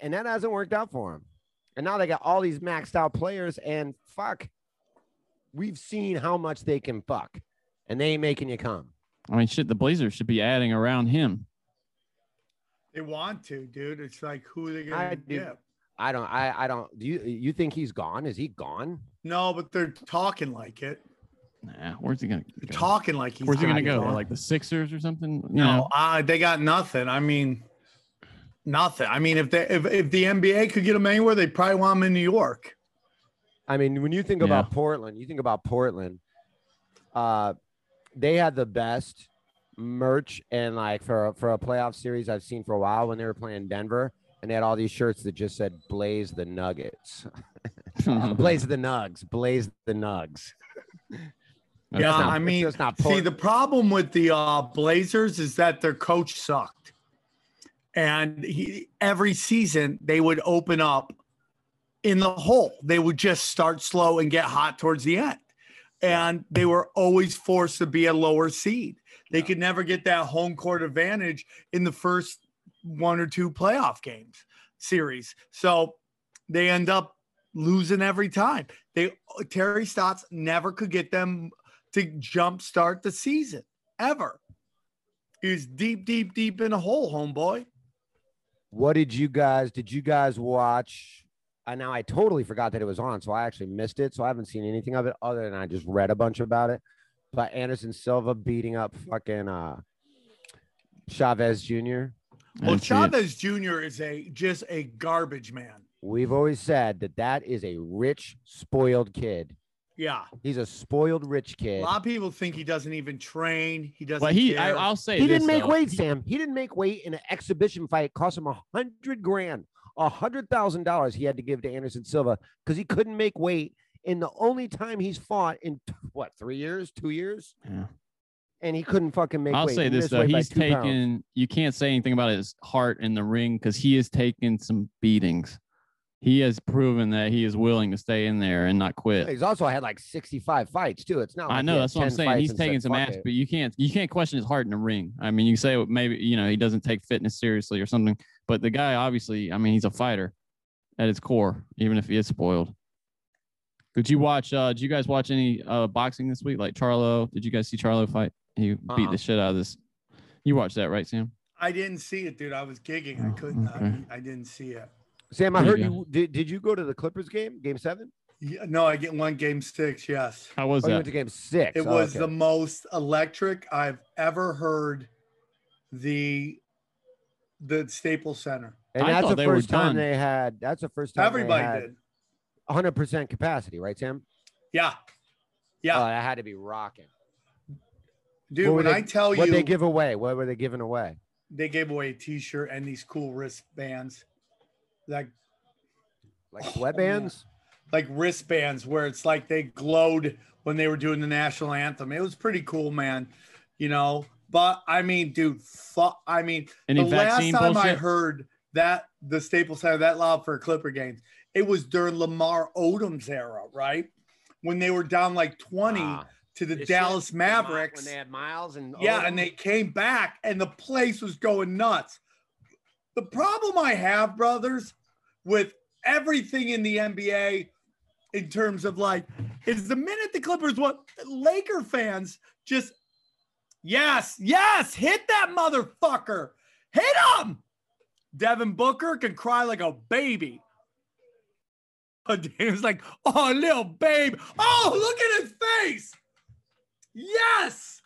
Speaker 4: And that hasn't worked out for them. And now they got all these maxed out players. And fuck, we've seen how much they can fuck. And they ain't making you come.
Speaker 9: I mean, shit, the Blazers should be adding around him.
Speaker 8: They want to, dude. It's like who are they
Speaker 4: I
Speaker 8: gonna
Speaker 4: do-
Speaker 8: get?
Speaker 4: I don't. I. I don't. Do you? You think he's gone? Is he gone?
Speaker 8: No, but they're talking like it.
Speaker 9: Nah, where's he gonna go?
Speaker 8: Talking like he's
Speaker 9: Where's he gonna go?
Speaker 8: it.
Speaker 9: Like the Sixers or something? You
Speaker 8: No,
Speaker 9: know?
Speaker 8: uh, they got nothing. I mean, nothing. I mean, if they if, if the NBA could get him anywhere, they probably want him in New York.
Speaker 4: I mean, when you think about Portland, you think about Portland. Uh, they had the best merch and like for a, for a playoff series I've seen for a while when they were playing Denver, and they had all these shirts that just said "Blaze the Nuggets," (laughs) "Blaze the Nugs," "Blaze the Nugs." (laughs)
Speaker 8: Yeah,
Speaker 4: not-
Speaker 8: I mean,
Speaker 4: not
Speaker 8: see, the problem with the uh, Blazers is that their coach sucked, and he every season they would open up in the hole. They would just start slow and get hot towards the end, and they were always forced to be a lower seed. They could never get that home court advantage in the first one or two playoff games series. So they end up losing every time. They Terry Stotts never could get them to jumpstart the season ever. He was deep, deep, deep in a hole, homeboy.
Speaker 4: What did you guys? Did you guys watch? Uh, now I totally forgot that it was on, so I actually missed it. So I haven't seen anything of it other than I just read a bunch about it. But Anderson Silva beating up fucking uh, Chavez Jr.
Speaker 8: Well, Chavez Jr. is a just a garbage man.
Speaker 4: We've always said that that is a rich, spoiled kid.
Speaker 8: Yeah.
Speaker 4: He's a spoiled rich kid.
Speaker 8: A lot of people think he doesn't even train. He doesn't.
Speaker 9: Well, he,
Speaker 8: care.
Speaker 9: I, I'll say
Speaker 4: He
Speaker 9: this,
Speaker 4: didn't make
Speaker 9: though.
Speaker 4: weight, Sam. He didn't make weight in an exhibition fight. Cost him a hundred grand, a hundred thousand dollars. He had to give to Anderson Silva because he couldn't make weight in the only time he's fought in t- what three years, two years,
Speaker 9: Yeah.
Speaker 4: and he couldn't fucking make
Speaker 9: I'll
Speaker 4: weight.
Speaker 9: say this though, he's
Speaker 4: two pounds.
Speaker 9: taken. You can't say anything about his heart in the ring because he has taken some beatings. He has proven that he is willing to stay in there and not quit.
Speaker 4: He's also had like 65 fights too. It's not. Like
Speaker 9: I know that's what I'm saying. He's taking
Speaker 4: said,
Speaker 9: some
Speaker 4: "Fuck
Speaker 9: ass, but you can't you can't question his heart in the ring. I mean, you say maybe you know he doesn't take fitness seriously or something, but the guy obviously, I mean, he's a fighter at his core, even if he is spoiled. Did you watch? uh Did you guys watch any uh boxing this week? Like Charlo? Did you guys see Charlo fight? He beat
Speaker 8: Uh-uh.
Speaker 9: the shit out of this. You watched that, right, Sam?
Speaker 8: I didn't see it, dude. I was gigging. I couldn't.
Speaker 9: okay.
Speaker 8: I, I didn't see it.
Speaker 4: Sam, I
Speaker 9: There
Speaker 4: heard
Speaker 9: you
Speaker 4: you. Did, did you go to the Clippers game, Game Seven?
Speaker 8: Yeah, no, I get one game six. Yes.
Speaker 9: How was
Speaker 4: Oh, you
Speaker 9: that?
Speaker 4: went to Game Six.
Speaker 8: It
Speaker 4: Oh,
Speaker 8: was
Speaker 4: okay.
Speaker 8: the most electric I've ever heard the the Staples Center.
Speaker 4: and
Speaker 9: I
Speaker 4: that's the first time
Speaker 9: done.
Speaker 4: they had. That's the first time
Speaker 8: Everybody
Speaker 4: they had
Speaker 8: did.
Speaker 4: 100 percent capacity, right, Sam?
Speaker 8: Yeah. Yeah.
Speaker 4: Oh, that had to be rocking.
Speaker 8: Dude,
Speaker 4: What
Speaker 8: when
Speaker 4: they-
Speaker 8: I tell you.
Speaker 4: what they give away, what were they giving away?
Speaker 8: they gave away a t-shirt and these cool wristbands. Like
Speaker 4: Like
Speaker 8: Oh,
Speaker 4: sweatbands?
Speaker 8: like wristbands where it's like they glowed when they were doing the national anthem. It was pretty cool, man. You know, but I mean, dude, fu- I mean,
Speaker 9: Any
Speaker 8: the last
Speaker 9: vaccine
Speaker 8: time I heard that the Staples Center that loud for a Clipper games, it was during Lamar Odom's era, right? When they were down like 20
Speaker 4: Ah.
Speaker 8: to the Dallas Mavericks.
Speaker 4: when they had Miles and
Speaker 8: Yeah, and they came back and the place was going nuts. The problem I have, brothers, with everything in the NBA in terms of like, is the minute the Clippers what Laker fans just yes, yes, hit that motherfucker. Hit him. Devin Booker can cry like a baby. (laughs) But Dame's like, oh, little babe. Oh, look at his face. Yes.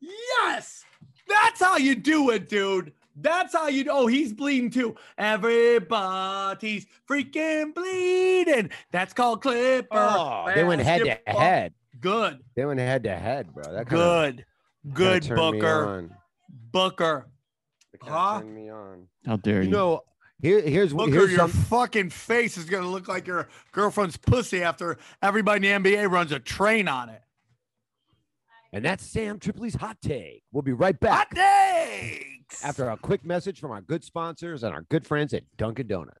Speaker 8: Yes. That's how you do it, dude. That's how you Oh, he's bleeding too. Everybody's freaking bleeding. That's called Clipper.
Speaker 4: Oh, they went head to head.
Speaker 8: Good.
Speaker 4: They went head to head, bro. That kinda-
Speaker 8: Good.
Speaker 4: kinda
Speaker 8: Good Booker. Booker. Huh?
Speaker 4: me on.
Speaker 9: How dare you?
Speaker 4: You know, here, here's
Speaker 8: Booker,
Speaker 4: here's
Speaker 8: your
Speaker 4: some,
Speaker 8: fucking face is gonna look like your girlfriend's pussy after everybody in the NBA runs a train on it.
Speaker 4: and that's Sam Tripoli's hot take. We'll be right back
Speaker 8: Hot takes.
Speaker 4: after a quick message from our good sponsors and our good friends at Dunkin' Donuts.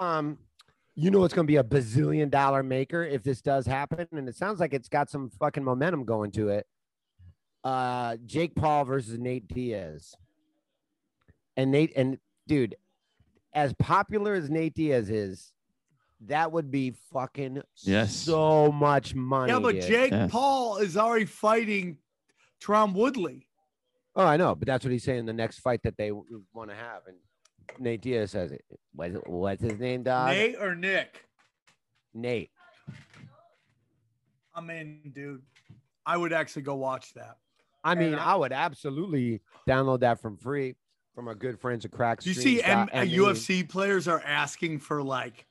Speaker 4: Um, You know it's going to be a bazillion dollar maker if this does happen, and it sounds like it's got some fucking momentum going to it. Uh, Jake Paul versus Nate Diaz, and Nate and dude, as popular as Nate Diaz is, that would be fucking
Speaker 9: Yes.
Speaker 4: so much money.
Speaker 8: Yeah, but
Speaker 4: dude.
Speaker 8: Jake
Speaker 9: Yes.
Speaker 8: Paul is already fighting Tyron Woodley.
Speaker 4: Oh, I know, but that's what he's saying. The next fight that they want to have, and Nate Diaz says it. What's, what's his name, dog?
Speaker 8: Nate or Nick?
Speaker 4: Nate.
Speaker 8: I'm in, dude. I would actually go watch that.
Speaker 4: I mean,
Speaker 8: I-
Speaker 4: I would absolutely download that from free from our good friends at Crack.
Speaker 8: Do you see M- uh, UFC players are asking for like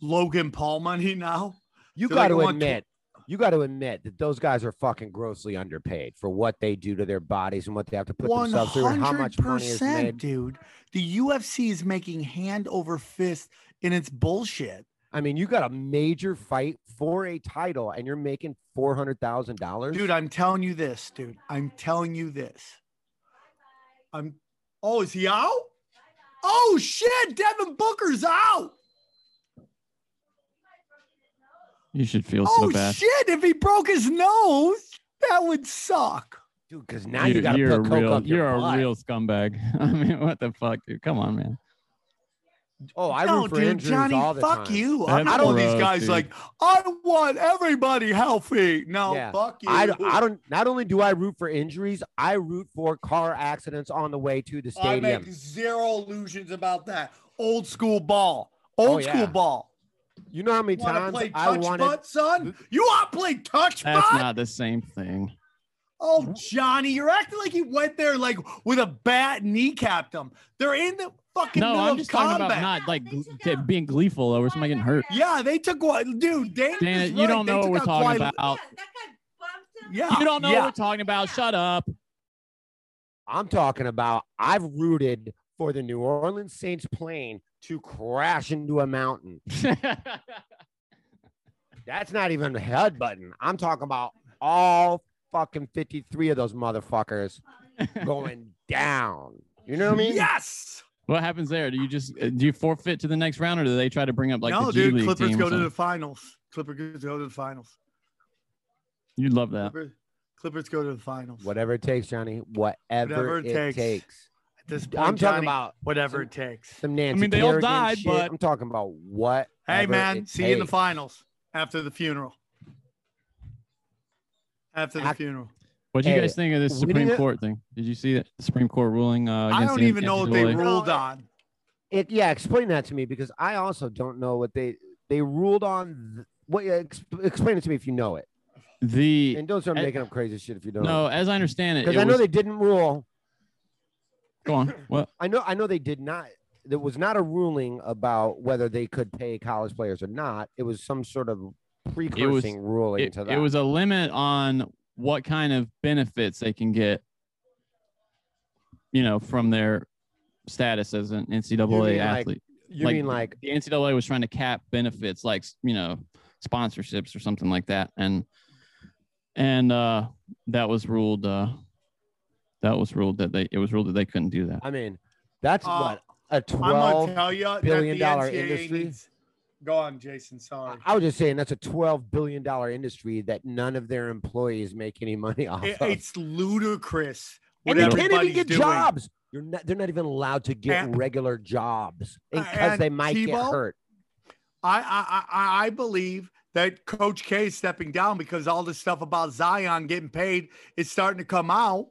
Speaker 8: Logan Paul money (laughs) now?
Speaker 4: You got to
Speaker 8: "I want tw-
Speaker 4: admit, you got to admit that those guys are fucking grossly underpaid for what they do to their bodies and what they have to put themselves through and how much money is
Speaker 8: percent,
Speaker 4: made.
Speaker 8: dude. The UFC is making hand over fist in its bullshit.
Speaker 4: I mean, you got a major fight for a title and you're making four hundred thousand dollars,
Speaker 8: Dude, I'm telling you this, dude. I'm telling you this. I'm. Oh, is he out? Oh shit! Devin Booker's out.
Speaker 9: You should feel
Speaker 8: Oh
Speaker 9: so bad.
Speaker 8: Oh shit! If he broke his nose, that would suck.
Speaker 4: dude. Because now you, got to
Speaker 9: you're
Speaker 4: put
Speaker 9: a
Speaker 4: coke
Speaker 9: real,
Speaker 4: up your
Speaker 9: you're
Speaker 4: butt.
Speaker 9: a real scumbag. (laughs) I mean, what the fuck, dude? Come on, man.
Speaker 4: Oh, I
Speaker 8: no,
Speaker 4: root for
Speaker 8: dude,
Speaker 4: injuries
Speaker 8: Johnny,
Speaker 4: all the
Speaker 8: fuck
Speaker 4: time.
Speaker 8: you. I'm
Speaker 9: That's
Speaker 8: not one of these guys
Speaker 9: dude.
Speaker 8: like I want everybody healthy. No,
Speaker 4: Yeah.
Speaker 8: fuck you.
Speaker 4: I, I don't. Not only do I root for injuries, I root for car accidents on the way to the stadium.
Speaker 8: I make zero illusions about that. Old school ball. Oh, Old
Speaker 4: Oh,
Speaker 8: school
Speaker 4: yeah.
Speaker 8: ball.
Speaker 4: You know how many
Speaker 8: Want to
Speaker 4: times
Speaker 8: play
Speaker 4: I
Speaker 8: touch
Speaker 4: wanted?
Speaker 8: butt, son? You want to play touch
Speaker 9: That's
Speaker 8: butt?
Speaker 9: not the same thing.
Speaker 8: Oh, Johnny, you're acting like he went there like with a bat and kneecapped him. They're in the fucking
Speaker 9: No,
Speaker 8: middle
Speaker 9: I'm
Speaker 8: of
Speaker 9: just talking about not like gl- t- being gleeful over somebody getting hurt.
Speaker 8: Yeah, they took what, dude. Dana,
Speaker 9: Dana,
Speaker 8: is
Speaker 9: you
Speaker 8: right.
Speaker 9: don't
Speaker 8: They
Speaker 9: know what
Speaker 8: took
Speaker 9: we're
Speaker 8: out
Speaker 9: talking
Speaker 8: Kawhi-
Speaker 9: about.
Speaker 8: Yeah,
Speaker 9: You don't know
Speaker 8: yeah.
Speaker 9: what we're talking about. Shut up.
Speaker 4: I'm talking about. I've rooted for the New Orleans Saints plane to crash into a mountain. (laughs) That's not even a head button. I'm talking about all fucking 53 of those motherfuckers (laughs) going down. You know what I mean?
Speaker 8: Yes.
Speaker 9: what happens there? Do you just uh, do you forfeit to the next round, or do they try to bring up like
Speaker 8: no,
Speaker 9: the G
Speaker 8: dude.
Speaker 9: League
Speaker 8: Clippers
Speaker 9: team? or
Speaker 8: go to the finals. Clippers go to the finals.
Speaker 9: You'd love that.
Speaker 8: Clippers, Clippers go to the finals.
Speaker 4: Whatever it takes, Johnny. Whatever,
Speaker 8: Whatever
Speaker 4: it,
Speaker 8: it
Speaker 4: takes.
Speaker 8: takes. At this point,
Speaker 4: I'm talking
Speaker 8: Johnny,
Speaker 4: about
Speaker 8: whatever
Speaker 4: some-
Speaker 8: it takes.
Speaker 4: Some Nancy
Speaker 9: mean, they all died,
Speaker 4: shit.
Speaker 9: but-
Speaker 4: I'm talking about what.
Speaker 8: Hey man,
Speaker 4: it
Speaker 8: see you in the finals after the funeral. After the
Speaker 4: Act-
Speaker 8: funeral.
Speaker 9: What do you
Speaker 4: Hey,
Speaker 9: guys think of this Supreme
Speaker 4: it-
Speaker 9: Court thing? Did you see that the Supreme Court ruling? Uh,
Speaker 8: I don't
Speaker 9: the
Speaker 8: even know what they ruled on.
Speaker 4: It, yeah, explain that to me because I also don't know what they they ruled on. th- what? yeah, ex, explain it to me if you know it.
Speaker 9: The
Speaker 4: And don't start
Speaker 9: I-
Speaker 4: making up crazy shit if you don't.
Speaker 9: no, as I understand it,
Speaker 4: because I know
Speaker 9: was-
Speaker 4: they didn't rule.
Speaker 9: Go on. What?
Speaker 4: I know I know they did not. There was not a ruling about whether they could pay college players or not. It was some sort of precursing ruling
Speaker 9: It,
Speaker 4: to that.
Speaker 9: it was a limit on what kind of benefits they can get, you know, from their status as an NCAA
Speaker 4: like-
Speaker 9: athlete.
Speaker 4: you mean like
Speaker 9: the NCAA was trying to cap benefits like you know sponsorships or something like that, and and uh, that was ruled. Uh, that was ruled that they it was ruled that they couldn't do that.
Speaker 4: I mean, that's
Speaker 8: Uh,
Speaker 4: what a
Speaker 8: I'm
Speaker 4: twelve.
Speaker 8: gonna tell you
Speaker 4: billion
Speaker 8: that the
Speaker 4: dollar
Speaker 8: NCAA
Speaker 4: industry?
Speaker 8: Needs... Go on, Jason. Sorry.
Speaker 4: I was just saying that's a twelve billion dollar industry that none of their employees make any money off
Speaker 8: It-
Speaker 4: of.
Speaker 8: it's ludicrous. What
Speaker 4: and they can't even get
Speaker 8: doing.
Speaker 4: jobs. You're not, they're not even allowed to get
Speaker 8: And-
Speaker 4: regular jobs because they might get hurt.
Speaker 8: I, I I I believe that Coach K is stepping down because all this stuff about Zion getting paid is starting to come out,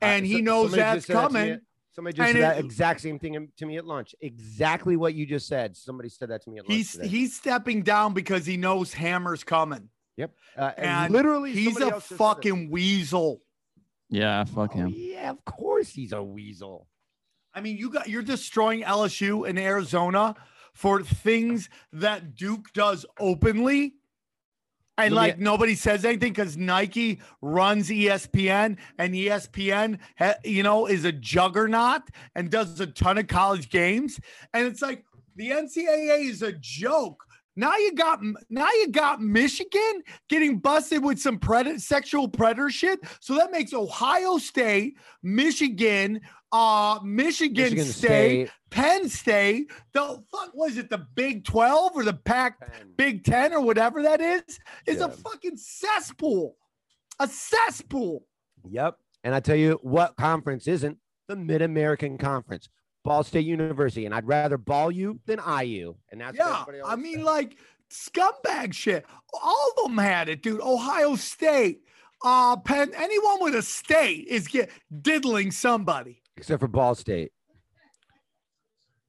Speaker 8: and
Speaker 4: Uh,
Speaker 8: he
Speaker 4: so-
Speaker 8: knows
Speaker 4: somebody
Speaker 8: that's
Speaker 4: just said that
Speaker 8: coming.
Speaker 4: Somebody just
Speaker 8: And
Speaker 4: said that exact same thing to me at lunch. Exactly what you just said. Somebody said that to me at lunch.
Speaker 8: He's
Speaker 4: today.
Speaker 8: he's stepping down because he knows Hammer's coming,
Speaker 4: yep. Uh,
Speaker 8: and
Speaker 4: literally,
Speaker 8: he's a
Speaker 4: else just said it.
Speaker 8: fucking weasel.
Speaker 9: Yeah, fuck
Speaker 4: Oh,
Speaker 9: him.
Speaker 4: yeah, of course he's a weasel.
Speaker 8: I mean, you got you're destroying LSU and Arizona for things that Duke does openly. And like nobody says anything because Nike runs ESPN and ESPN, ha- you know, is a juggernaut and does a ton of college games. And it's like the NCAA is a joke. Now you got now you got Michigan getting busted with some predator sexual predator shit. So that makes Ohio State, Michigan, uh, Michigan,
Speaker 4: Michigan
Speaker 8: State,
Speaker 4: State.
Speaker 8: Penn State. The fuck was it? The Big Twelve or the Pac. Big Ten or whatever that is is a fucking cesspool, a cesspool.
Speaker 4: Yep. And I tell you what conference isn't the Mid American Conference, Ball State University. And I'd rather ball you than IU. And that's what
Speaker 8: Yeah, I mean,
Speaker 4: says.
Speaker 8: like scumbag shit. All of them had it, dude. Ohio State, uh, Penn. Anyone with a state is get diddling somebody.
Speaker 4: Except for Ball State.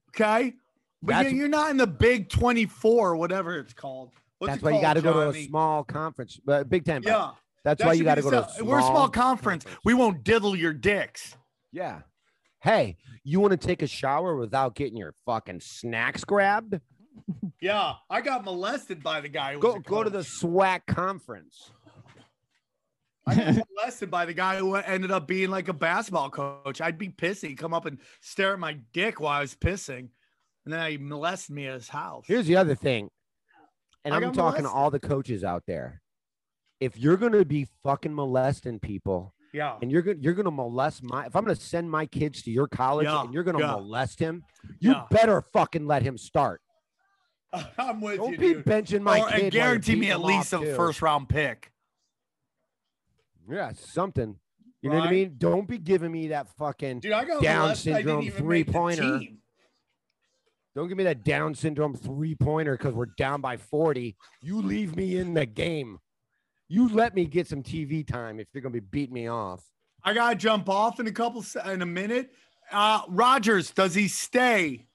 Speaker 8: Okay, but
Speaker 4: That's-
Speaker 8: you- you're not in the Big Twenty Four, whatever it's called. What's
Speaker 4: that's
Speaker 8: it
Speaker 4: why you got to go to a small conference, but Big Ten.
Speaker 8: Yeah,
Speaker 4: That's
Speaker 8: that
Speaker 4: why you got to go to a small
Speaker 8: We're a small conference. We won't diddle your dicks.
Speaker 4: Yeah. Hey, you want to take a shower without getting your fucking snacks grabbed?
Speaker 8: Yeah, I got molested by the guy.
Speaker 4: Go go to the. SWAC conference.
Speaker 8: I got by the guy who ended up being like a basketball coach. I'd be pissing, come up and stare at my dick while I was pissing, and then he molested me at his house.
Speaker 4: Here's the other thing, and
Speaker 8: I
Speaker 4: I'm
Speaker 8: got
Speaker 4: talking to all the coaches out there. If you're gonna be fucking molesting people,
Speaker 8: yeah,
Speaker 4: and you're gonna you're gonna molest my if I'm gonna send my kids to your college
Speaker 8: Yeah,
Speaker 4: and you're gonna
Speaker 8: yeah.
Speaker 4: molest him, you
Speaker 8: Yeah.
Speaker 4: better fucking let him start. (laughs)
Speaker 8: I'm with
Speaker 4: Don't
Speaker 8: you,
Speaker 4: be
Speaker 8: dude.
Speaker 4: benching my
Speaker 8: Or-
Speaker 4: kid.
Speaker 8: and guarantee me at least a
Speaker 4: too.
Speaker 8: first round pick.
Speaker 4: Yeah, something. You know what I mean? Don't be giving me that fucking
Speaker 8: Dude, I got
Speaker 4: Down.
Speaker 8: I
Speaker 4: syndrome
Speaker 8: didn't even make the
Speaker 4: three-pointer. Don't give me that Down syndrome three pointer because we're down by 40. You leave me in the game. You let me get some TV time if you're going to be beating me off.
Speaker 8: I gotta jump off in a couple in a minute. Uh Rodgers, does he stay?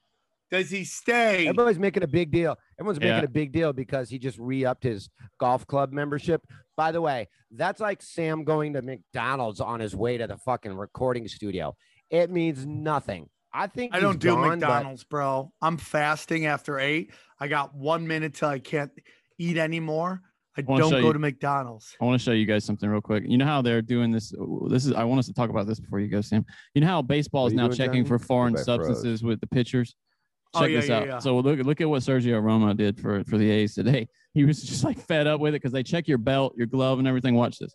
Speaker 8: Does he stay?
Speaker 4: Everybody's making a big deal. Everyone's
Speaker 9: Yeah.
Speaker 4: making a big deal because he just re upped his golf club membership. By the way, that's like Sam going to McDonald's on his way to the fucking recording studio. It means nothing. I think
Speaker 8: I don't do
Speaker 4: gone, but-
Speaker 8: McDonald's, bro. I'm fasting after eight. I got one minute till I can't eat anymore. I
Speaker 9: wanna
Speaker 8: don't go
Speaker 9: you-
Speaker 8: to McDonald's.
Speaker 9: I want to show you guys something real quick. You know how they're doing this? This is I want us to talk about this before you go, Sam. You know how baseball
Speaker 4: What
Speaker 9: is
Speaker 4: are you
Speaker 9: now checking
Speaker 4: Johnny?
Speaker 9: for foreign
Speaker 4: Everybody froze.
Speaker 9: substances with the pitchers.
Speaker 8: Oh,
Speaker 9: Check
Speaker 8: yeah,
Speaker 9: this
Speaker 8: yeah,
Speaker 9: out.
Speaker 8: yeah.
Speaker 9: So look look at what Sergio Romo did for for the A's today. (laughs) He was just like fed up with it because they check your belt, your glove, and everything. Watch this.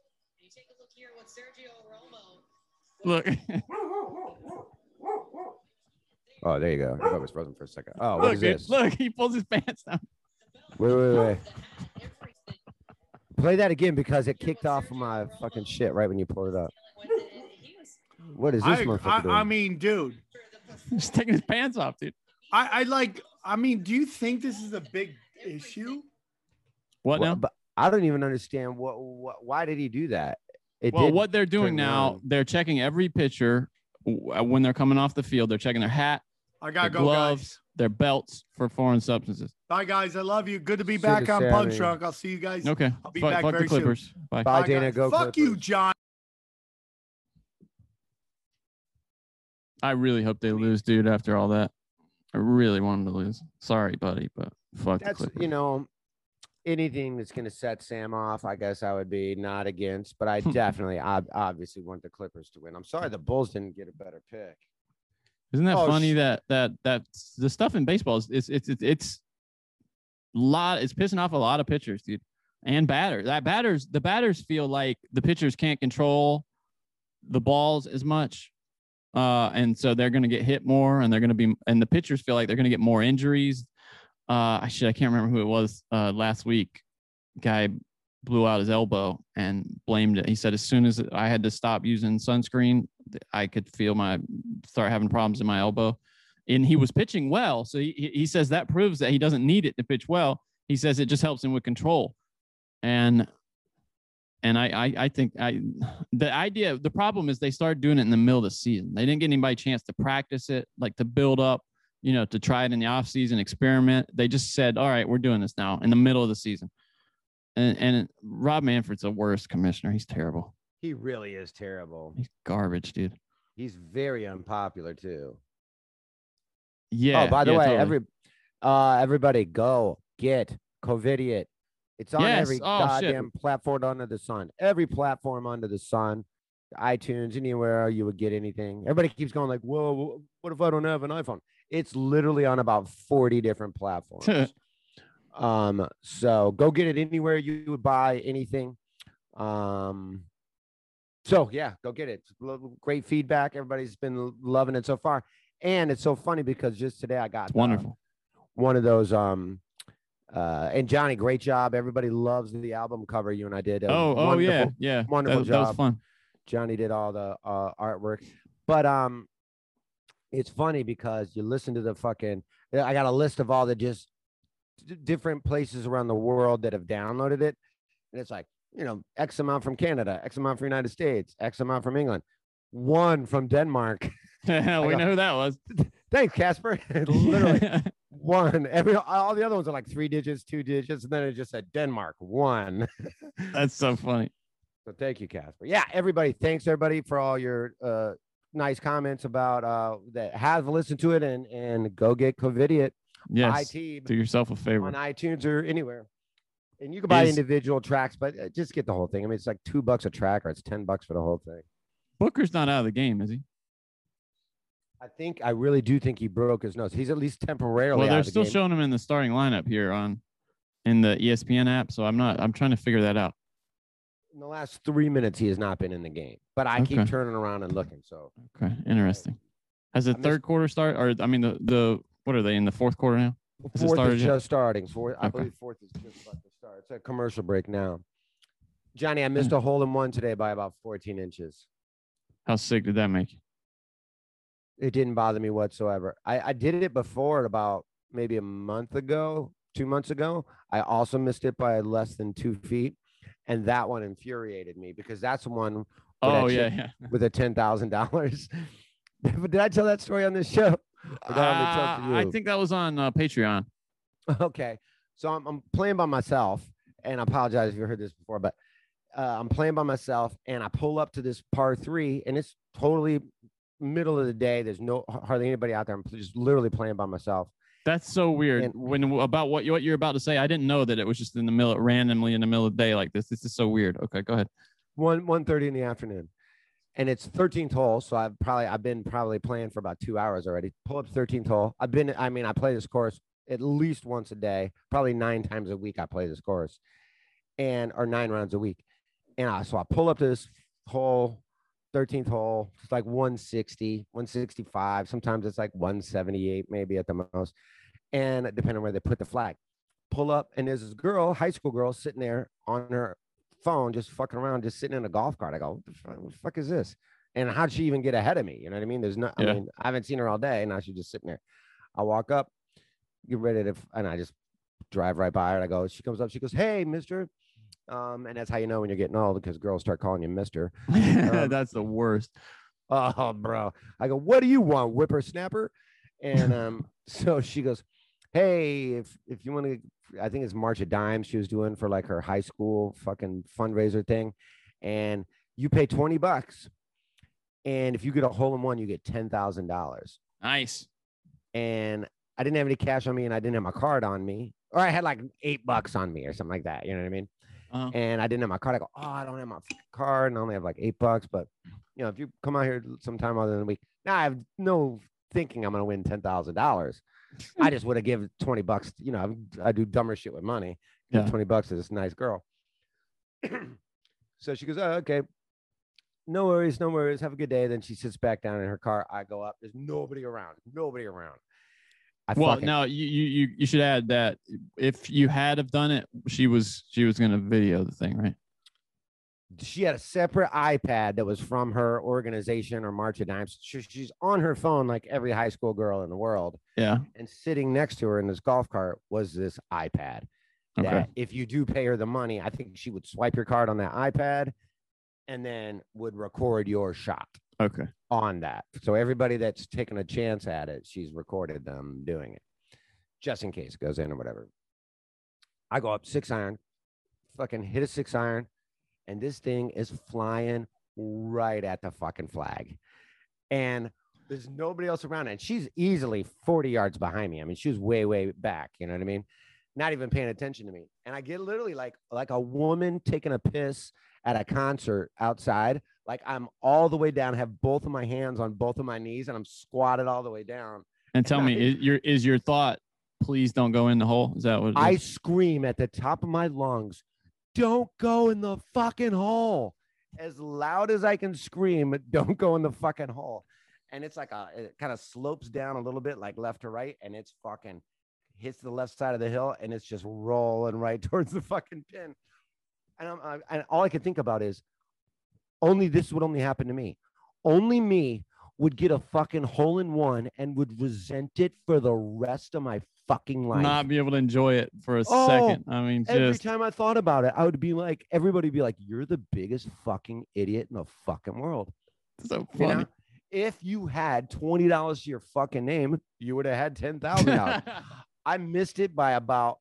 Speaker 9: Look, (laughs)
Speaker 4: Oh, there you go. I thought it was frozen for a second. Oh, what
Speaker 9: look,
Speaker 4: is this?
Speaker 9: look. He pulls his pants down.
Speaker 4: Wait, wait, wait. Play that again because it kicked off my fucking shit right when you pulled it up. What is this
Speaker 8: I,
Speaker 4: motherfucker
Speaker 8: I,
Speaker 4: doing?
Speaker 8: I mean, dude,
Speaker 9: He's taking his pants off, dude.
Speaker 8: I, I like. I mean, do you think this is a big issue?
Speaker 9: What
Speaker 4: Well,
Speaker 9: now?
Speaker 4: But I don't even understand what, what why did he do that? It
Speaker 9: well, what they're doing now,
Speaker 4: on.
Speaker 9: they're checking every pitcher uh, when they're coming off the field. They're checking their hat,
Speaker 8: I
Speaker 9: their
Speaker 8: gotta go,
Speaker 9: gloves,
Speaker 8: guys.
Speaker 9: their belts for foreign substances.
Speaker 8: Bye, guys. I love you. Good to be
Speaker 4: Shit
Speaker 8: back on
Speaker 4: sad,
Speaker 8: Punch
Speaker 4: man.
Speaker 8: I'll see you guys.
Speaker 9: Okay.
Speaker 8: I'll be
Speaker 9: fuck
Speaker 8: back
Speaker 9: fuck
Speaker 8: very
Speaker 9: the
Speaker 8: soon.
Speaker 9: Clippers. Bye.
Speaker 4: Bye,
Speaker 8: Bye,
Speaker 4: Dana.
Speaker 8: guys.
Speaker 4: Go
Speaker 8: Fuck you, John.
Speaker 9: I really hope they lose, dude. After all that, I really want them to lose. Sorry, buddy, but fuck
Speaker 4: That's you know anything that's going to set Sam off. I guess I would be not against, but I (laughs) definitely, I obviously want the Clippers to win. I'm sorry the Bulls didn't get a better pick.
Speaker 9: Isn't that
Speaker 4: Oh,
Speaker 9: funny
Speaker 4: sh-
Speaker 9: that that that the stuff in baseball is it's it's it's, it's lot it's pissing off a lot of pitchers, dude, and batters. That batters the batters feel like the pitchers can't control the balls as much, uh, and so they're going to get hit more, and they're going to be and the pitchers feel like they're going to get more injuries. Uh, I should I can't remember who it was uh, last week. Guy blew out his elbow and blamed it. He said as soon as I had to stop using sunscreen, I could feel my start having problems in my elbow. And he was pitching well, so he he- says that proves that he doesn't need it to pitch well. He says it just helps him with control, and and I I, I think I the idea the problem is they started doing it in the middle of the season. They didn't get anybody a chance to practice it, like to build up, you know, to try it in the off season, experiment. They just said, all right, we're doing this now in the middle of the season. And and Rob Manfred's the worst commissioner. He's terrible.
Speaker 4: He really is terrible.
Speaker 9: He's garbage, dude.
Speaker 4: He's very unpopular too.
Speaker 9: Yeah.
Speaker 4: oh, by the
Speaker 9: yeah,
Speaker 4: way,
Speaker 9: totally.
Speaker 4: every uh everybody go get Covidiot. It's on
Speaker 9: Yes.
Speaker 4: every
Speaker 9: Oh, shit.
Speaker 4: goddamn platform under the sun. Every platform under the sun. iTunes, anywhere you would get anything. Everybody keeps going like, "Whoa, what if I don't have an iPhone?" It's literally on about 40 different platforms. (laughs) um, so go get it anywhere you would buy anything. Um, so yeah, go get it. Great feedback. Everybody's been loving it so far, and it's so funny because just today I got
Speaker 9: It's
Speaker 4: uh,
Speaker 9: wonderful.
Speaker 4: one of those. Um, uh, and Johnny, great job. Everybody loves the album cover you and I did.
Speaker 9: Oh, oh yeah, yeah.
Speaker 4: wonderful
Speaker 9: that, that was fun.
Speaker 4: Johnny did all the uh, artwork, but um, it's funny because you listen to the fucking. I got a list of all the just different places around the world that have downloaded it, and it's like you know X amount from Canada, X amount from United States, X amount from England, one from Denmark. (laughs) (laughs)
Speaker 9: we
Speaker 4: go-
Speaker 9: know who that was.
Speaker 4: Thanks, Casper. (laughs) Literally (laughs) one. Every all the other ones are like three digits, two digits, and then it just said Denmark one.
Speaker 9: That's so funny.
Speaker 4: So thank you, Casper. Yeah, everybody. Thanks everybody for all your uh nice comments about uh that have listened to it and and go get Covidiot
Speaker 9: Yes.
Speaker 4: IT
Speaker 9: Do yourself a favor on
Speaker 4: iTunes or anywhere. And you can buy
Speaker 9: Is-
Speaker 4: individual tracks, but uh, just get the whole thing. I mean, it's like two bucks a track, or it's ten bucks for the whole thing.
Speaker 9: Booker's not out of the game, is he?
Speaker 4: I think I really do think he broke his nose. He's at least temporarily.
Speaker 9: Well, they're
Speaker 4: of the
Speaker 9: still
Speaker 4: game.
Speaker 9: showing him in the starting lineup here on in the ESPN app. So I'm not. I'm trying to figure that out.
Speaker 4: in the last three minutes. He has not been in the game, but I keep turning around and looking. So
Speaker 9: Okay, interesting. Has the
Speaker 4: I missed-
Speaker 9: third quarter start, or I mean the the what are they in the fourth quarter now? Has
Speaker 4: fourth is just starting. Fourth, I
Speaker 9: Okay.
Speaker 4: believe fourth is just about to start. It's a commercial break now. Johnny, I hmm. missed a hole in one today by about 14 inches.
Speaker 9: How sick did that make?
Speaker 4: It didn't bother me whatsoever. I, I did it before about maybe a month ago, two months ago. I also missed it by less than two feet. And that one infuriated me because that's the one with
Speaker 9: Oh yeah, yeah.
Speaker 4: with a ten thousand dollars. (laughs) Did I tell that story on this show? I only tell it to
Speaker 9: Uh, I think that was on uh, Patreon. (laughs)
Speaker 4: Okay. So I'm, I'm playing by myself, and I apologize if you heard this before, but uh, I'm playing by myself, and I pull up to this par three, and it's totally middle of the day. There's no hardly anybody out there. I'm just literally playing by myself.
Speaker 9: That's so weird.
Speaker 4: And-
Speaker 9: when about what you what you're about to say, I didn't know that it was just in the middle, randomly in the middle of the day like this. This is so weird. Okay, go ahead.
Speaker 4: One one thirty in the afternoon, and it's 13th hole. So I've probably I've been probably playing for about two hours already. Pull up 13th hole. I've been I mean I play this course at least once a day, probably nine times a week. I play this course, and or nine rounds a week. And I, so I pull up to this hole, 13th hole. It's like 160, 165. Sometimes it's like 178, maybe at the most. And depending on where they put the flag, pull up, and there's this girl, high school girl, sitting there on her phone, just fucking around, just sitting in a golf cart. I go, what the fuck, what the fuck is this? And how'd she even get ahead of me? You know what I mean? There's not, I mean, I haven't seen her all day. And now she's just sitting there. I walk up, get ready to, and I just drive right by her. And I go, she comes up, she goes, Hey, mister. Um, and that's how you know when you're getting old because girls start calling you mister. (laughs) Um,
Speaker 9: That's the worst.
Speaker 4: Oh, bro. I go, what do you want, whippersnapper? And um, (laughs) so she goes, Hey, if if you want to, I think it's March of Dimes she was doing for like her high school fucking fundraiser thing. And you pay 20 bucks. And if you get a hole in one, you get ten thousand dollars.
Speaker 9: Nice.
Speaker 4: And I didn't have any cash on me and I didn't have my card on me. Or I had like eight bucks on me or something like that. You know what I mean?
Speaker 9: Uh-huh.
Speaker 4: and I didn't have my card. I go, oh, I don't have my card, and I only have like eight bucks. But you know, if you come out here sometime other than the week, now I have no thinking I'm gonna win ten thousand dollars. I just would have given twenty bucks. You know, I, I do dumber shit with money.
Speaker 9: Yeah.
Speaker 4: twenty bucks to this nice girl. (clears throat) so she goes, oh, okay. No worries, no worries. Have a good day. Then she sits back down in her car. I go up. There's nobody around. Nobody around. I
Speaker 9: Well,
Speaker 4: fucking-
Speaker 9: now you, you you you should add that if you had have done it, she was she was gonna video the thing, right?
Speaker 4: she had a separate iPad that was from her organization or March of Dimes. She, she's on her phone like every high school girl in the world.
Speaker 9: Yeah.
Speaker 4: And sitting next to her in this golf cart was this iPad.
Speaker 9: Okay.
Speaker 4: That if you do pay her the money, I think she would swipe your card on that iPad and then would record your shot
Speaker 9: Okay.
Speaker 4: On that. So everybody that's taking a chance at it, she's recorded them doing it just in case it goes in or whatever. I go up six iron, fucking hit a six iron, and this thing is flying right at the fucking flag. And there's nobody else around. And she's easily 40 yards behind me. I mean, she was way, way back. You know what I mean? Not even paying attention to me. And I get literally like like a woman taking a piss at a concert outside. Like I'm all the way down, have both of my hands on both of my knees, and I'm squatted all the way down.
Speaker 9: And tell
Speaker 4: I
Speaker 9: me,
Speaker 4: think-
Speaker 9: is your is your thought, please don't go in the hole? Is that what
Speaker 4: I
Speaker 9: is?
Speaker 4: scream at the top of my lungs, don't go in the fucking hole. as loud as I can scream, (laughs) don't go in the fucking hole. And it's like a, it kind of slopes down a little bit, like left to right, and it's fucking hits the left side of the hill, and it's just rolling right (laughs) towards the fucking pin. And I'm, I, and all I can think about is, only this would only happen to me. Only me would get a fucking hole in one and would resent it for the rest of my fucking life.
Speaker 9: Not be able to enjoy it for a
Speaker 4: Oh,
Speaker 9: second. I mean,
Speaker 4: Every time I thought about it, I would be like, everybody would be like, "You're the biggest fucking idiot in the fucking world."
Speaker 9: so
Speaker 4: You
Speaker 9: funny.
Speaker 4: know? If you had twenty dollars to your fucking name, you would have had ten thousand dollars. (laughs) I missed it by about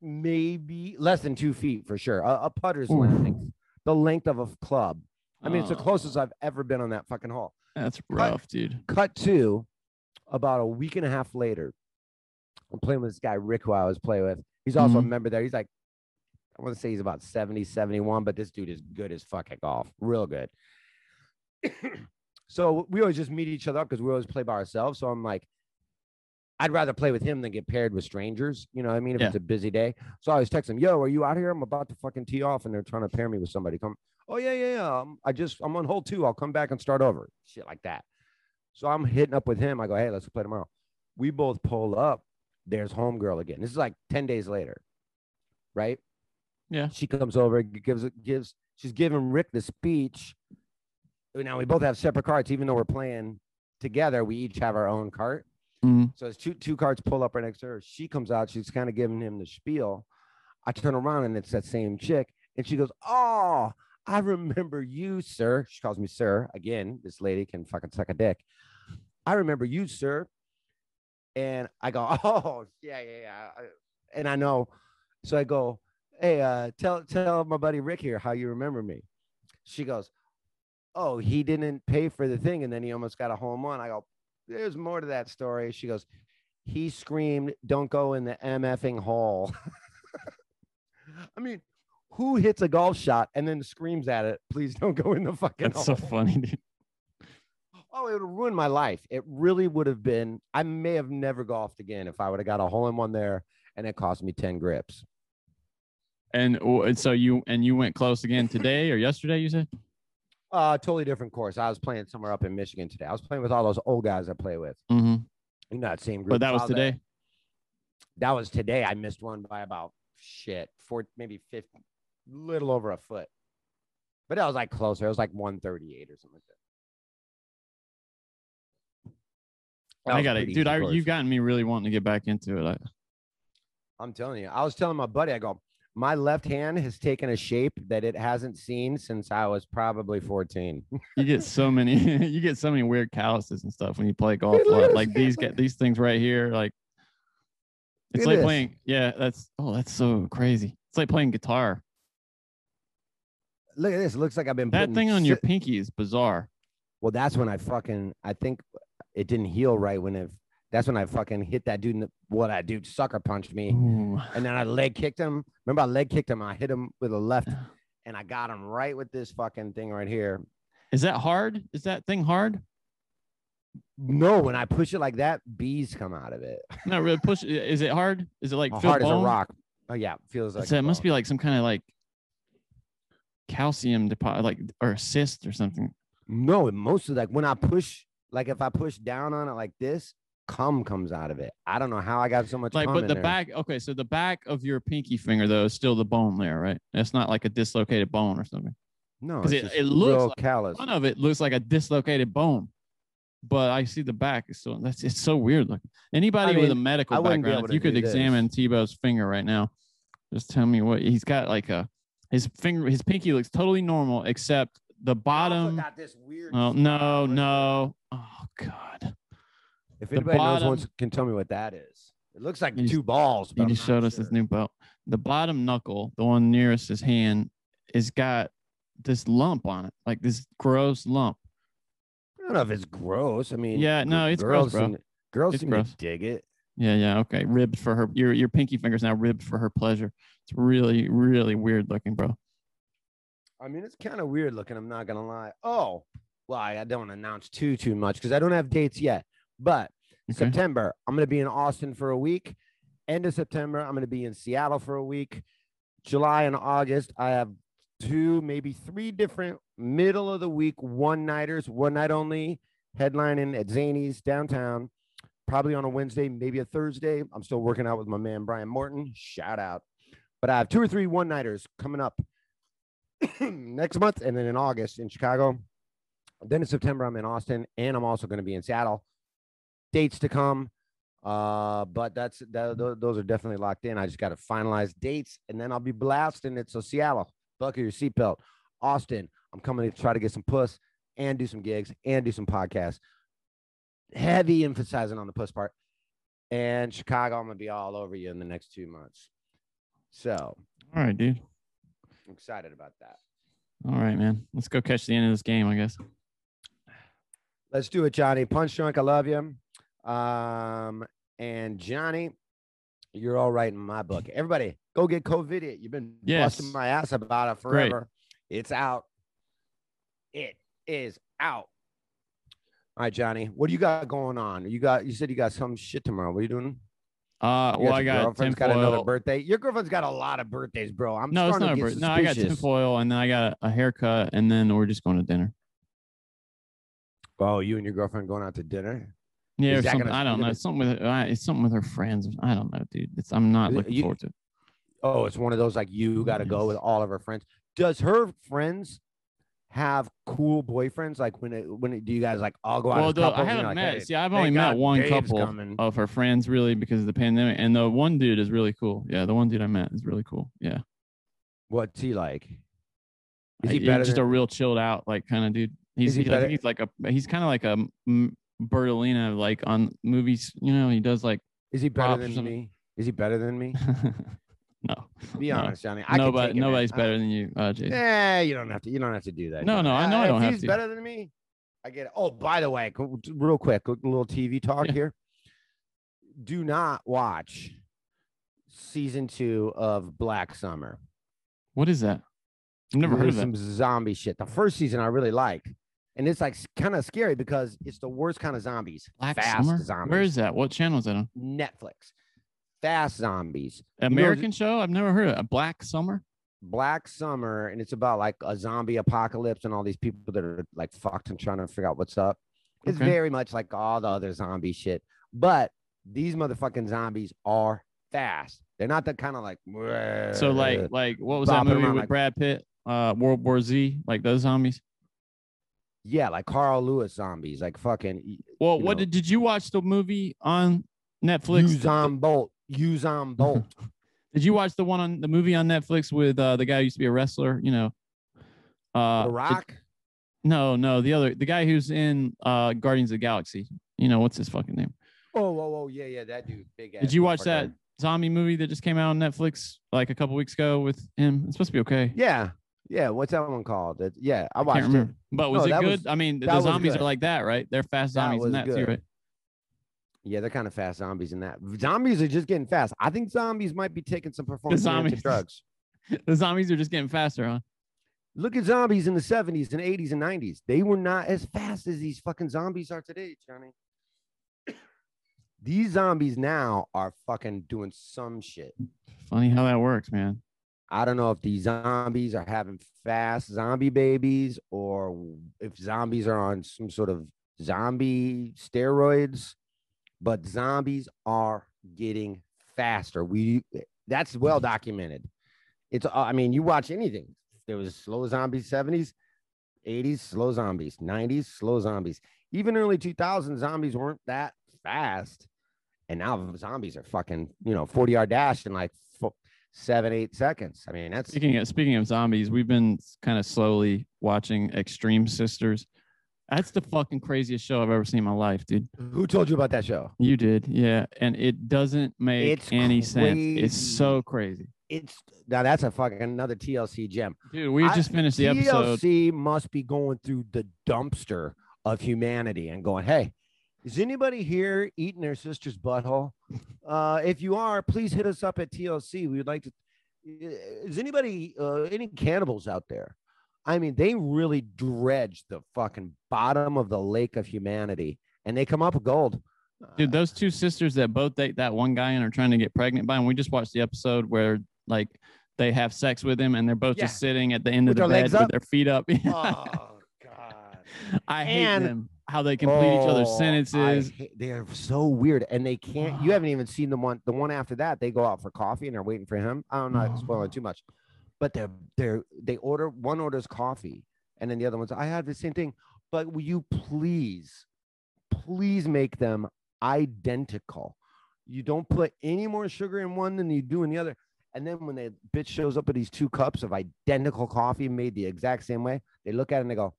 Speaker 4: maybe less than two feet for sure. A, a putter's length, the length of a club. I mean, it's the
Speaker 9: Oh.
Speaker 4: closest I've ever been on that fucking hole.
Speaker 9: That's rough, dude.
Speaker 4: Cut to about a week and a half later. I'm playing with this guy, Rick, who I was playing with. He's also a
Speaker 9: Mhm.
Speaker 4: member there. He's like, I want to say he's about 70, 71, but this dude is good as fuck at golf. Real good. (clears throat) so we always just meet each other up because we always play by ourselves. So I'm like, I'd rather play with him than get paired with strangers. You know what I mean? If
Speaker 9: Yeah.
Speaker 4: it's a busy day. So I always text him, yo, are you out here? I'm about to fucking tee off and they're trying to pair me with somebody. Come. Oh, yeah, yeah, yeah. Um, I just, I'm on hold two. I'll come back and start over. Shit like that. So I'm hitting up with him. I go, hey, let's play tomorrow. We both pull up. There's homegirl again. This is like 10 days later. Right?
Speaker 9: Yeah.
Speaker 4: She comes over, gives gives she's giving Rick the speech. Now we both have separate carts, even though we're playing together. We each have our own cart.
Speaker 9: Mhm.
Speaker 4: So as two two carts pull up right next to her, she comes out. She's kind of giving him the spiel. I turn around and it's that same chick, and she goes, "Oh, I remember you, sir." She calls me sir again. This lady can fucking suck a dick. I remember you, sir. And I go, (laughs) "Oh, yeah, yeah, yeah." And I know, so I go, "Hey, uh, tell tell my buddy Rick here how you remember me." She goes, "Oh, he didn't pay for the thing, and then he almost got a home run." I go, "There's more to that story." She goes, "He screamed, don't go in the MFing hole." (laughs) I mean, who hits a golf shot and then screams at it, "Please don't go in the fucking hole?
Speaker 9: That's
Speaker 4: hole."
Speaker 9: so funny, dude.
Speaker 4: Oh, it would have ruined my life. It really would have been. I may have never golfed again if I would have got a hole in one there and it cost me 10 grips.
Speaker 9: And, oh, and so you and you went close again today or yesterday. You said.
Speaker 4: Uh, totally different course. I was playing somewhere up in Michigan today. I was playing with all those old guys I play with.
Speaker 9: Mm-hmm.
Speaker 4: You know, that same group.
Speaker 9: But that was today.
Speaker 4: That was today. I missed one by about shit, four, maybe 50, little over a foot. But that was like closer. It was like 138 or something like that. That
Speaker 9: I got it, dude. I, you've gotten me really wanting to get back into it. I,
Speaker 4: I'm telling you, I was telling my buddy, I go, my left hand has taken a shape that it hasn't seen since I was probably 14. (laughs)
Speaker 9: you get so many, (laughs) you get so many weird calluses and stuff when you play golf. Like, like these get these things right here. Like it's
Speaker 4: at
Speaker 9: like
Speaker 4: this.
Speaker 9: playing. Yeah, that's oh, that's so crazy. It's like playing guitar.
Speaker 4: Look at this. It looks like I've been
Speaker 9: That thing on your
Speaker 4: si-
Speaker 9: pinky is bizarre.
Speaker 4: Well, that's when I fucking I think it didn't heal right when it that's when I fucking hit that dude in the what that dude sucker punched me.
Speaker 9: Ooh.
Speaker 4: And then I leg kicked him. Remember I leg kicked him, I hit him with a left and I got him right with this fucking thing right here.
Speaker 9: Is that hard? Is that thing hard?
Speaker 4: No, when I push it like that, bees come out of it. (laughs)
Speaker 9: Not really push. Is it hard? Is it like oh, feel
Speaker 4: hard as a rock. Oh yeah, feels like
Speaker 9: so it must
Speaker 4: bone.
Speaker 9: be like some kind of like calcium deposit, like or a cyst or something.
Speaker 4: No, it mostly like when I push, like if I push down on it like this, cum comes out of it. I don't know how I got so much.
Speaker 9: Like, but the
Speaker 4: there.
Speaker 9: back. Okay, so the back of your pinky finger though is still the bone there, right? It's not like a dislocated bone or something.
Speaker 4: no,
Speaker 9: because it, it looks like
Speaker 4: callus.
Speaker 9: one of it looks like a dislocated bone, but I see the back is so that's it's so weird looking. Anybody with a medical
Speaker 4: I
Speaker 9: background, if you could
Speaker 4: this.
Speaker 9: examine Tebow's finger right now, just tell me what he's got. Like a his finger, his pinky looks totally normal except the
Speaker 4: I
Speaker 9: bottom.
Speaker 4: got this weird.
Speaker 9: Oh no, no! Oh god!
Speaker 4: If anybody knows
Speaker 9: bottom-
Speaker 4: wants, can tell me what that is. It looks like
Speaker 9: just-
Speaker 4: two balls. But
Speaker 9: He just showed us his new belt. The bottom knuckle, the one nearest his hand, is got this lump on it, like this gross lump.
Speaker 4: I don't know if it's gross. I mean,
Speaker 9: Yeah, no, it's gross, bro.
Speaker 4: Seem, girls
Speaker 9: It's
Speaker 4: seem
Speaker 9: gross.
Speaker 4: to dig it.
Speaker 9: Yeah, yeah, okay. Ribbed for her. Your your pinky finger's now ribbed for her pleasure. It's really, really weird looking, bro.
Speaker 4: I mean, it's kind of weird looking. I'm not gonna lie. Oh, well, I, I don't announce too too much because I don't have dates yet. But
Speaker 9: Okay.
Speaker 4: September, I'm gonna be in Austin for a week. End of September, I'm gonna be in Seattle for a week. July and August, I have two, maybe three different middle of the week one nighters, one night only, headlining at Zanies downtown, probably on a Wednesday, maybe a Thursday. I'm still working out with my man Brian Morton. Shout out. But I have two or three one nighters coming up (clears throat) next month, and then in August in Chicago. Then in September, I'm in Austin, and I'm also going to be in Seattle. Dates to come. Uh, but that's that, those are definitely locked in. I just got to finalize dates, and then I'll be blasting it. So Seattle, buckle your seatbelt. Austin, I'm coming to try to get some puss and do some gigs and do some podcasts. Heavy emphasizing on the puss part. And Chicago, I'm gonna be all over you in the next two months. So
Speaker 9: All right, dude.
Speaker 4: I'm excited about that.
Speaker 9: All right, man. Let's go catch the end of this game, I guess.
Speaker 4: Let's do it, Johnny. Punch drunk, I love you. Um, and Johnny, you're all right in my book. Everybody, go get COVID. You've been
Speaker 9: Yes.
Speaker 4: busting my ass about it
Speaker 9: Great.
Speaker 4: forever. It's out. It is out. All right, Johnny. What do you got going on? You got you said you got some shit tomorrow. What are you doing?
Speaker 9: Uh,
Speaker 4: You
Speaker 9: well, I got
Speaker 4: girlfriend's got another birthday. Your girlfriend's got a lot of birthdays, bro. I'm
Speaker 9: No, it's not a birthday. No, I got tinfoil, and then I got a haircut, and then we're just going to dinner.
Speaker 4: Oh, you and your girlfriend going out to dinner?
Speaker 9: Yeah, or something.
Speaker 4: gonna-
Speaker 9: I don't know.
Speaker 4: gonna-
Speaker 9: It's something with uh, it's something with her friends. I don't know, dude. It's I'm not looking
Speaker 4: you-
Speaker 9: forward to. it.
Speaker 4: Oh, it's one of those like you got to go with all of her friends. Does her friends have cool boyfriends? Like when it when it, do you guys like all go out?
Speaker 9: Well,
Speaker 4: couples
Speaker 9: I haven't
Speaker 4: like,
Speaker 9: met.
Speaker 4: "Hey,
Speaker 9: See, I've only met one
Speaker 4: Dave's
Speaker 9: couple
Speaker 4: coming."
Speaker 9: of her friends, really, because of the pandemic. And the one dude is really cool. Yeah, the one dude I met is really cool. Yeah,
Speaker 4: What's he like? Is
Speaker 9: Uh,
Speaker 4: he
Speaker 9: he's
Speaker 4: better
Speaker 9: just
Speaker 4: than-
Speaker 9: a real chilled out like kind of dude. He's
Speaker 4: Is he
Speaker 9: he, I think he's like a he's kind of like a Bertolina like on movies. You know, he does like
Speaker 4: Is he better than me? Is he better than me? (laughs)
Speaker 9: no.
Speaker 4: Be
Speaker 9: no.
Speaker 4: honest, Johnny. I
Speaker 9: Nobody, nobody's
Speaker 4: I-
Speaker 9: better than you, uh, Jason.
Speaker 4: Eh, you don't have to. You don't have to do that.
Speaker 9: No,
Speaker 4: Johnny.
Speaker 9: no, I know I
Speaker 4: if
Speaker 9: don't have to.
Speaker 4: he's better than me. I get it. Oh, by the way, real quick, a little TV talk
Speaker 9: Yeah.
Speaker 4: here. Do not watch season two of Black Summer.
Speaker 9: What is that? I've never heard of
Speaker 4: There's
Speaker 9: that.
Speaker 4: some zombie shit. The first season I really like, and it's like kind of scary because it's the worst kind of zombies.
Speaker 9: Black
Speaker 4: fast
Speaker 9: Summer.
Speaker 4: zombies.
Speaker 9: Where is that? What channel is that on?
Speaker 4: Netflix? Fast zombies. You know,
Speaker 9: American show? I've never heard of it. Black Summer.
Speaker 4: Black Summer, and it's about like a zombie apocalypse and all these people that are like fucked and trying to figure out what's up. It's
Speaker 9: Okay.
Speaker 4: very much like all the other zombie shit, but these motherfucking zombies are fast. They're not the kind of like.
Speaker 9: So like like what was that movie with
Speaker 4: like-
Speaker 9: Brad Pitt? Uh, World War Z, like those zombies.
Speaker 4: Yeah, like Carl Lewis zombies, like fucking.
Speaker 9: Well, what
Speaker 4: know,
Speaker 9: did did you watch the movie on Netflix?
Speaker 4: Usain Bolt? Usain (laughs) Bolt.
Speaker 9: Did you watch the one on the movie on Netflix with uh, the guy who used to be a wrestler? You know, uh,
Speaker 4: the Rock.
Speaker 9: no, no, the other, the guy who's in uh, Guardians of the Galaxy. You know, what's his fucking name?
Speaker 4: Oh, oh, oh, yeah, yeah, that dude, big ass.
Speaker 9: Did you watch that
Speaker 4: motherfucker.
Speaker 9: zombie movie that just came out on Netflix like a couple weeks ago with him? It's supposed to be okay.
Speaker 4: Yeah, yeah. What's that one called? It, yeah, I watched it.
Speaker 9: But was
Speaker 4: No,
Speaker 9: it
Speaker 4: that
Speaker 9: good?
Speaker 4: was-
Speaker 9: I mean, the zombies are like that, right? They're fast
Speaker 4: That
Speaker 9: zombies in
Speaker 4: was
Speaker 9: that too, right?
Speaker 4: Yeah, they're kind of fast zombies in that. Zombies are just getting fast. I think zombies might be taking some performance
Speaker 9: zombies.
Speaker 4: drugs. (laughs)
Speaker 9: the zombies are just getting faster, huh?
Speaker 4: Look at zombies in the 70s and 80s and 90s. They were not as fast as these fucking zombies are today, Johnny. These zombies now are fucking doing some shit.
Speaker 9: Funny how that works, man.
Speaker 4: I don't know if these zombies are having fast zombie babies or if zombies are on some sort of zombie steroids, but zombies are getting faster. We that's well documented. It's uh, I mean, you watch anything. There was slow zombies 70s, 80s, slow zombies, 90s, slow zombies. Even early 2000s zombies weren't that fast. And now zombies are fucking, you know, 40 yard dash in like seven, eight seconds. I mean, that's
Speaker 9: Speaking of speaking of zombies, we've been kind of slowly watching Extreme Sisters. That's the fucking craziest show I've ever seen in my life, dude.
Speaker 4: who told you about that show?
Speaker 9: You did, yeah. And it doesn't make
Speaker 4: It's
Speaker 9: any sense. It's so crazy.
Speaker 4: It's now that's a fucking another TLC gem.
Speaker 9: Dude, we
Speaker 4: I-
Speaker 9: just finished the episode.
Speaker 4: TLC must be going through the dumpster of humanity and going, hey, is anybody here eating their sister's butthole? (laughs) Uh, if you are, please hit us up at TLC. We would like to. Is anybody, uh, any cannibals out there? I mean, they really dredge the fucking bottom of the lake of humanity and they come up with gold.
Speaker 9: Dude, those two sisters that both date that one guy and are trying to get pregnant by him. We just watched the episode where like they have sex with him and they're both
Speaker 4: Yeah.
Speaker 9: just sitting at the end
Speaker 4: With
Speaker 9: of the bed with their feet up. (laughs)
Speaker 4: Oh God.
Speaker 9: I hate
Speaker 4: And-
Speaker 9: them. How they complete each other's
Speaker 4: Oh, I
Speaker 9: sentences.
Speaker 4: they are so weird, and they can't. You haven't even seen the one. The one after that, they go out for coffee and they're waiting for him. I'm not spoiling too much, but they're they're they order one orders coffee, and then the other one's I have the same thing. But will you please, please make them identical? You don't put any more sugar in one than you do in the other. And then when the bitch shows up with these two cups of identical coffee made the exact same way, they look at it and they go,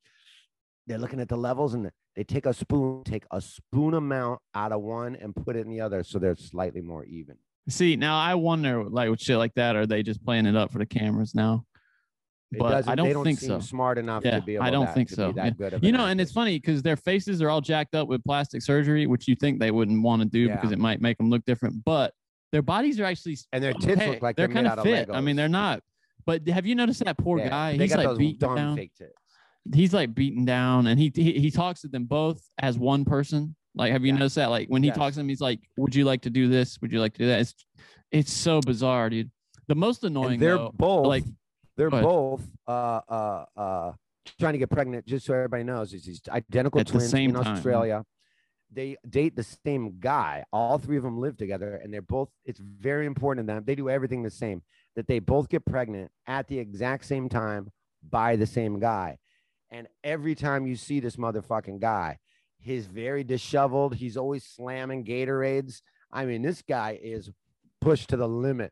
Speaker 4: they're looking at the levels and they take a spoon, take a spoon amount out of one and put it in the other so they're slightly more even.
Speaker 9: See, now I wonder, like with shit like that, are they just playing it up for the cameras now?
Speaker 4: It
Speaker 9: But I don't
Speaker 4: don't
Speaker 9: think so.
Speaker 4: smart enough
Speaker 9: Yeah,
Speaker 4: to be able
Speaker 9: I don't
Speaker 4: that-
Speaker 9: think
Speaker 4: to
Speaker 9: so. Yeah. You know, and it's funny because their faces are all jacked up with plastic surgery, which you think they wouldn't want to do
Speaker 4: Yeah.
Speaker 9: because it might make them look different. But their bodies are actually
Speaker 4: and their tits
Speaker 9: okay.
Speaker 4: look like
Speaker 9: they're,
Speaker 4: they're,
Speaker 9: kind
Speaker 4: made
Speaker 9: of
Speaker 4: out
Speaker 9: fit.
Speaker 4: of
Speaker 9: I mean, they're not. But have you noticed that poor guy?
Speaker 4: they
Speaker 9: He's
Speaker 4: got
Speaker 9: like
Speaker 4: dumb
Speaker 9: down.
Speaker 4: fake tits.
Speaker 9: He's like beaten down, and he, he he talks to them both as one person. Like, have you
Speaker 4: Yeah.
Speaker 9: noticed that? Like when he
Speaker 4: Yes.
Speaker 9: talks to them, he's like, "Would you like to do this? Would you like to do that?" It's it's so bizarre, dude. The most annoying,
Speaker 4: And they're
Speaker 9: though,
Speaker 4: both
Speaker 9: like
Speaker 4: they're both uh uh uh trying to get pregnant just so everybody knows is these identical
Speaker 9: At the
Speaker 4: twins
Speaker 9: same
Speaker 4: in
Speaker 9: time,
Speaker 4: australia they date the same guy all three of them live together and they're both it's very important to them they do everything the same that they both get pregnant at the exact same time by the same guy and every time you see this motherfucking guy he's very disheveled. He's always slamming gatorades. I mean this guy is pushed to the limit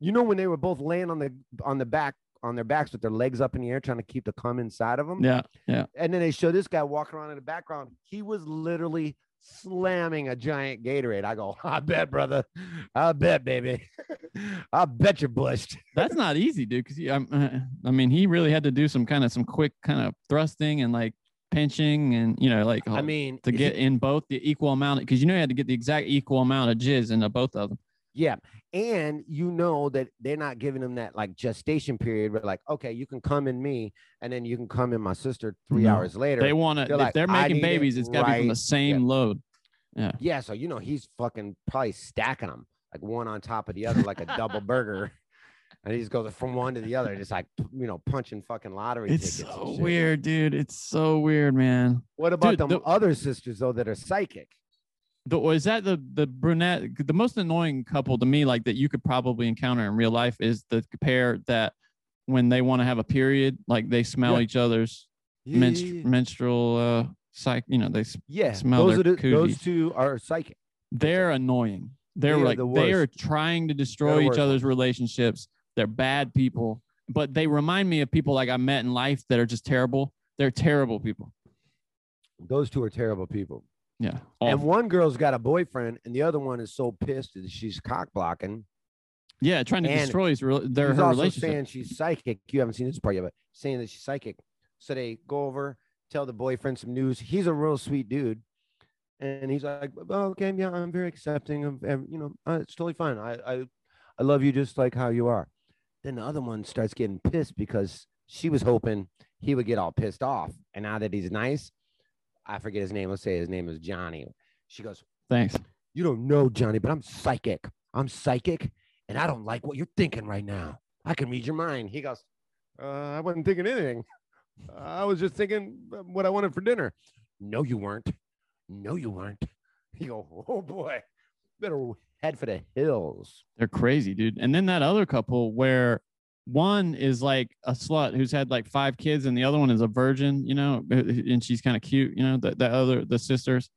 Speaker 4: You know when they were both laying on the on the back on their backs with their legs up in the air trying to keep the cum inside of them.
Speaker 9: yeah, yeah.
Speaker 4: And then they show this guy walking around in the background. He was literally slamming a giant Gatorade. I go, I bet, brother. I bet, baby. (laughs) I bet you're bushed. (laughs)
Speaker 9: That's not easy, dude. Because uh, I mean, he really had to do some kind of some quick kind of thrusting and like pinching and you know like
Speaker 4: I
Speaker 9: uh,
Speaker 4: mean,
Speaker 9: to get in both the equal amount because you know you had to get the exact equal amount of jizz into both of them.
Speaker 4: Yeah. And you know that they're not giving them that like gestation period where like, okay, you can come in me and then you can come in my sister three
Speaker 9: No.
Speaker 4: hours later.
Speaker 9: They want to if
Speaker 4: like,
Speaker 9: they're making
Speaker 4: need it
Speaker 9: babies, it's got to be from the
Speaker 4: right
Speaker 9: same load. Yeah.
Speaker 4: Yeah, so you know he's fucking probably stacking them like one on top of the other, like a (laughs) double burger, and he just goes from one to the other, just like you know punching fucking lottery
Speaker 9: It's
Speaker 4: tickets.
Speaker 9: so weird, dude. It's so weird, man.
Speaker 4: What about
Speaker 9: Dude,
Speaker 4: them
Speaker 9: the-
Speaker 4: other sisters though that are psychic?
Speaker 9: The, is that the the brunette? The most annoying couple to me, like that you could probably encounter in real life, is the pair that when they want to have a period, like they smell
Speaker 4: Yeah.
Speaker 9: each other's
Speaker 4: Yeah,
Speaker 9: menstru-
Speaker 4: yeah,
Speaker 9: menstrual uh psych. You know, they
Speaker 4: Yeah,
Speaker 9: smell
Speaker 4: those
Speaker 9: their
Speaker 4: are the, those two are psychic.
Speaker 9: they're annoying. They're
Speaker 4: They
Speaker 9: like
Speaker 4: the
Speaker 9: they are trying to
Speaker 4: They're
Speaker 9: destroy each
Speaker 4: worst
Speaker 9: other's relationships. They're bad people, but they remind me of people like I met in life that are just terrible. They're terrible people.
Speaker 4: Those two are terrible people.
Speaker 9: Yeah.
Speaker 4: And one girl's got a boyfriend, and the other one is so pissed that she's cock blocking.
Speaker 9: yeah, trying to
Speaker 4: and
Speaker 9: destroy his, their her
Speaker 4: also
Speaker 9: relationship.
Speaker 4: saying she's psychic. You haven't seen this part yet, but saying that she's psychic. So they go over, tell the boyfriend some news. He's a real sweet dude, and he's like, "Oh, okay, yeah, I'm very accepting of, you know, uh, it's totally fine. I, I, I love you just like how you are." Then the other one starts getting pissed because she was hoping he would get all pissed off, and now that he's nice, I forget his name. Let's say his name is Johnny. She goes,
Speaker 9: Thanks.
Speaker 4: you don't know Johnny, but I'm psychic. I'm psychic, and I don't like what you're thinking right now. I can read your mind. He goes, uh, I wasn't thinking anything. I was just thinking what I wanted for dinner. No, you weren't. No, you weren't. You go, oh boy, better head for the hills.
Speaker 9: They're crazy, dude. And then that other couple where one is like a slut who's had like five kids, and the other one is a virgin, you know, and she's kind of cute, you know, the, the other the sisters.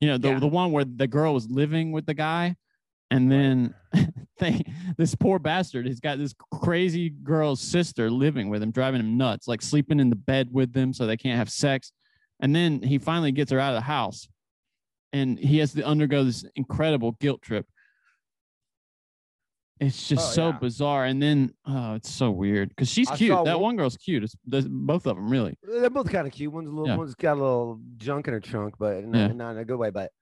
Speaker 9: You know, the,
Speaker 4: Yeah.
Speaker 9: the one where the girl was living with the guy, and then (laughs) they this poor bastard, he's got this crazy girl's sister living with him, driving him nuts, like sleeping in the bed with them so they can't have sex. And then he finally gets her out of the house and he has to undergo this incredible guilt trip It's just
Speaker 4: Oh,
Speaker 9: so
Speaker 4: yeah.
Speaker 9: bizarre. And then oh, it's so weird because she's
Speaker 4: I
Speaker 9: cute. That
Speaker 4: one-
Speaker 9: one girl's cute. It's both of them really.
Speaker 4: They're both kind of cute. One's a little,
Speaker 9: Yeah.
Speaker 4: one's got a little junk in her trunk, but not,
Speaker 9: Yeah.
Speaker 4: not in a good way. But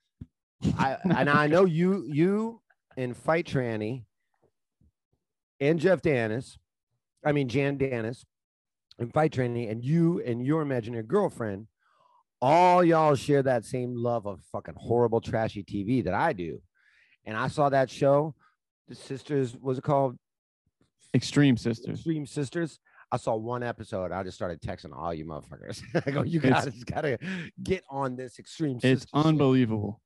Speaker 4: I (laughs) and I know you, you and Fight Tranny and Jeff Danis, I mean Jan Danis and Fight Tranny, and you and your imaginary girlfriend, all y'all share that same love of fucking horrible, trashy TV that I do. And I saw that show, the sisters, was it called?
Speaker 9: Extreme Sisters.
Speaker 4: Extreme Sisters. I saw one episode. I just started texting all you motherfuckers. (laughs) I go, you
Speaker 9: It's-
Speaker 4: guys gotta get on this Extreme
Speaker 9: It's
Speaker 4: Sisters. shit."
Speaker 9: unbelievable.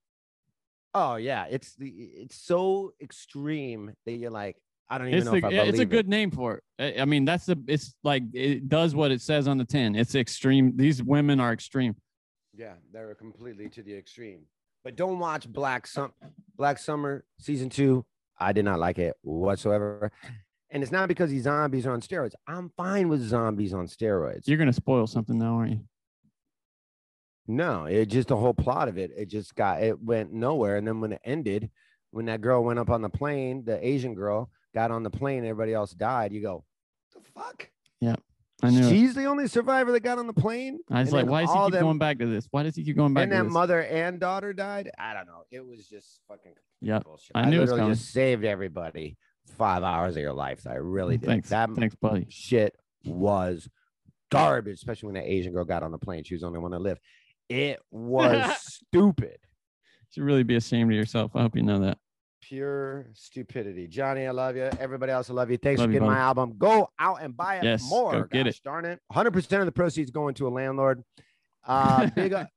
Speaker 4: Oh yeah, it's the it's so extreme that you're like, I don't even
Speaker 9: It's
Speaker 4: know
Speaker 9: the,
Speaker 4: if I believe
Speaker 9: it's a
Speaker 4: it.
Speaker 9: good name for it. I- I mean, that's the it's like it does what it says on the tin. It's extreme. These women are extreme.
Speaker 4: Yeah, they're completely to the extreme. But don't watch Black Sum Black Summer season two. I did not like it whatsoever. And it's not because these zombies are on steroids. I'm fine with zombies on steroids.
Speaker 9: You're gonna spoil something now, aren't you?
Speaker 4: No, it just the whole plot of it. It just got it went nowhere. And then when it ended, when that girl went up on the plane, the Asian girl got on the plane, everybody else died. You go, the fuck?
Speaker 9: Yeah, I knew. it.
Speaker 4: She's the only survivor that got on the plane.
Speaker 9: I was
Speaker 4: And
Speaker 9: like, why does he keep
Speaker 4: them-
Speaker 9: going back to this? Why does he keep going back
Speaker 4: And that
Speaker 9: this?
Speaker 4: mother and daughter died. I don't know. It was just fucking
Speaker 9: Yep,
Speaker 4: bullshit.
Speaker 9: I knew it was
Speaker 4: literally just saved everybody five hours of your life. I really did.
Speaker 9: Thanks,
Speaker 4: That
Speaker 9: thanks, buddy.
Speaker 4: shit was garbage, especially when that Asian girl got on the plane. She was the only one that lived. It was (laughs) stupid.
Speaker 9: You should really be ashamed of yourself. I hope you know that.
Speaker 4: Pure stupidity. Johnny, I love you. Everybody else, I love you. Thanks
Speaker 9: Love
Speaker 4: for
Speaker 9: you,
Speaker 4: getting my album. Go out and buy it
Speaker 9: Yes,
Speaker 4: more.
Speaker 9: go get
Speaker 4: Gosh
Speaker 9: it.
Speaker 4: Darn it. 100% of the proceeds going to a landlord. Uh, (laughs) big up,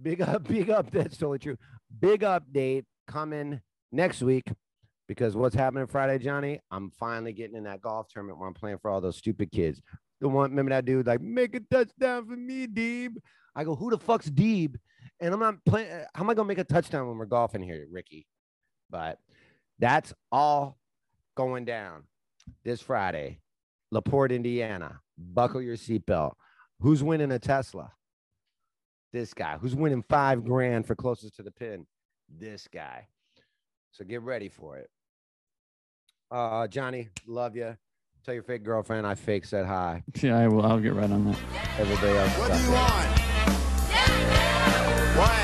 Speaker 4: big up, big up. (laughs) That's totally true. Big update coming next week because what's happening Friday, Johnny? I'm finally getting in that golf tournament where I'm playing for all those stupid kids. The one, remember that dude, like, make a touchdown for me, Deeb. I go, who the fuck's Deeb? And I'm not playing. How am I going to make a touchdown when we're golfing here, Ricky? But that's all going down this Friday. LaPorte, Indiana. Buckle your seatbelt. Who's winning a Tesla? This guy. Who's winning five grand for closest to the pin? This guy. So get ready for it. Uh, Johnny, love you. Tell your fake girlfriend I fake said hi. (laughs)
Speaker 9: Yeah, I will. I'll get right on that.
Speaker 4: Everybody else. What do you want?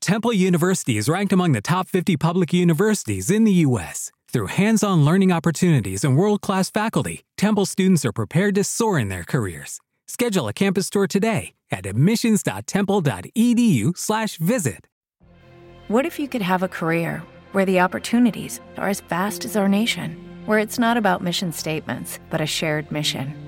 Speaker 10: Temple University is ranked among the top 50 public universities in the U.S. Through hands on learning opportunities and world class faculty, Temple students are prepared to soar in their careers. Schedule a campus tour today at admissions.temple.edu/slash visit.
Speaker 11: What if you could have a career where the opportunities are as vast as our nation, where it's not about mission statements, but a shared mission?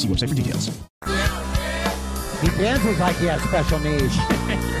Speaker 12: Website for details.
Speaker 4: He dances like he has special needs. (laughs)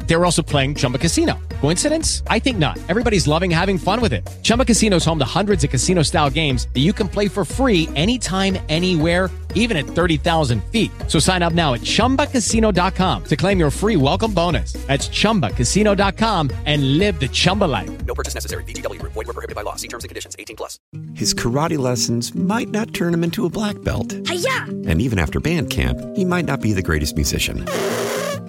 Speaker 13: They were also playing Chumba Casino. Coincidence? I think not. Everybody's loving having fun with it. Chumba Casino is home to hundreds of casino style games that you can play for free anytime, anywhere, even at 30,000 feet. So sign up now at chumbacasino.com to claim your free welcome bonus. That's chumbacasino.com and live the Chumba life.
Speaker 14: No purchase necessary. VGW Group. Void were prohibited by law. See terms and conditions. 18 plus.
Speaker 15: His karate lessons might not turn him into a black belt.
Speaker 16: Hiya!
Speaker 15: And even after band camp, he might not be the greatest musician.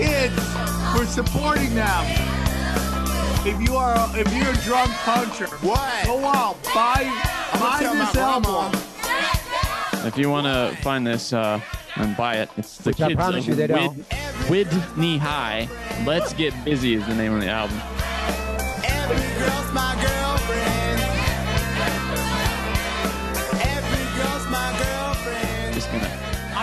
Speaker 8: Kids. We're supporting them. If you are, if you're a drunk puncher, what? Go out, buy, buy
Speaker 9: tell
Speaker 8: this album.
Speaker 9: If you want to find this uh, and buy it, it's the
Speaker 4: Which I
Speaker 9: kids
Speaker 4: promise
Speaker 9: of
Speaker 4: you they don't.
Speaker 9: Wid, Whitney High. Let's get busy is the name of the album.
Speaker 17: Every girl's my girlfriend.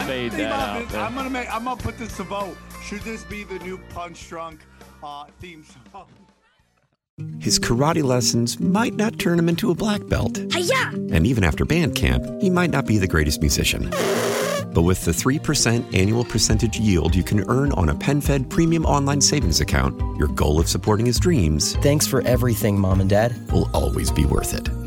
Speaker 9: Fade that out
Speaker 8: this. I'm gonna make. I'm gonna put this to vote. Should this be the new Punch Drunk uh, theme song?
Speaker 15: His karate lessons might not turn him into a black belt.
Speaker 16: Hiya!
Speaker 15: And even after band camp, he might not be the greatest musician. But with the 3% annual percentage yield you can earn on a PenFed premium online savings account, your goal of supporting his dreams
Speaker 18: Thanks for everything, Mom and Dad.
Speaker 15: will always be worth it.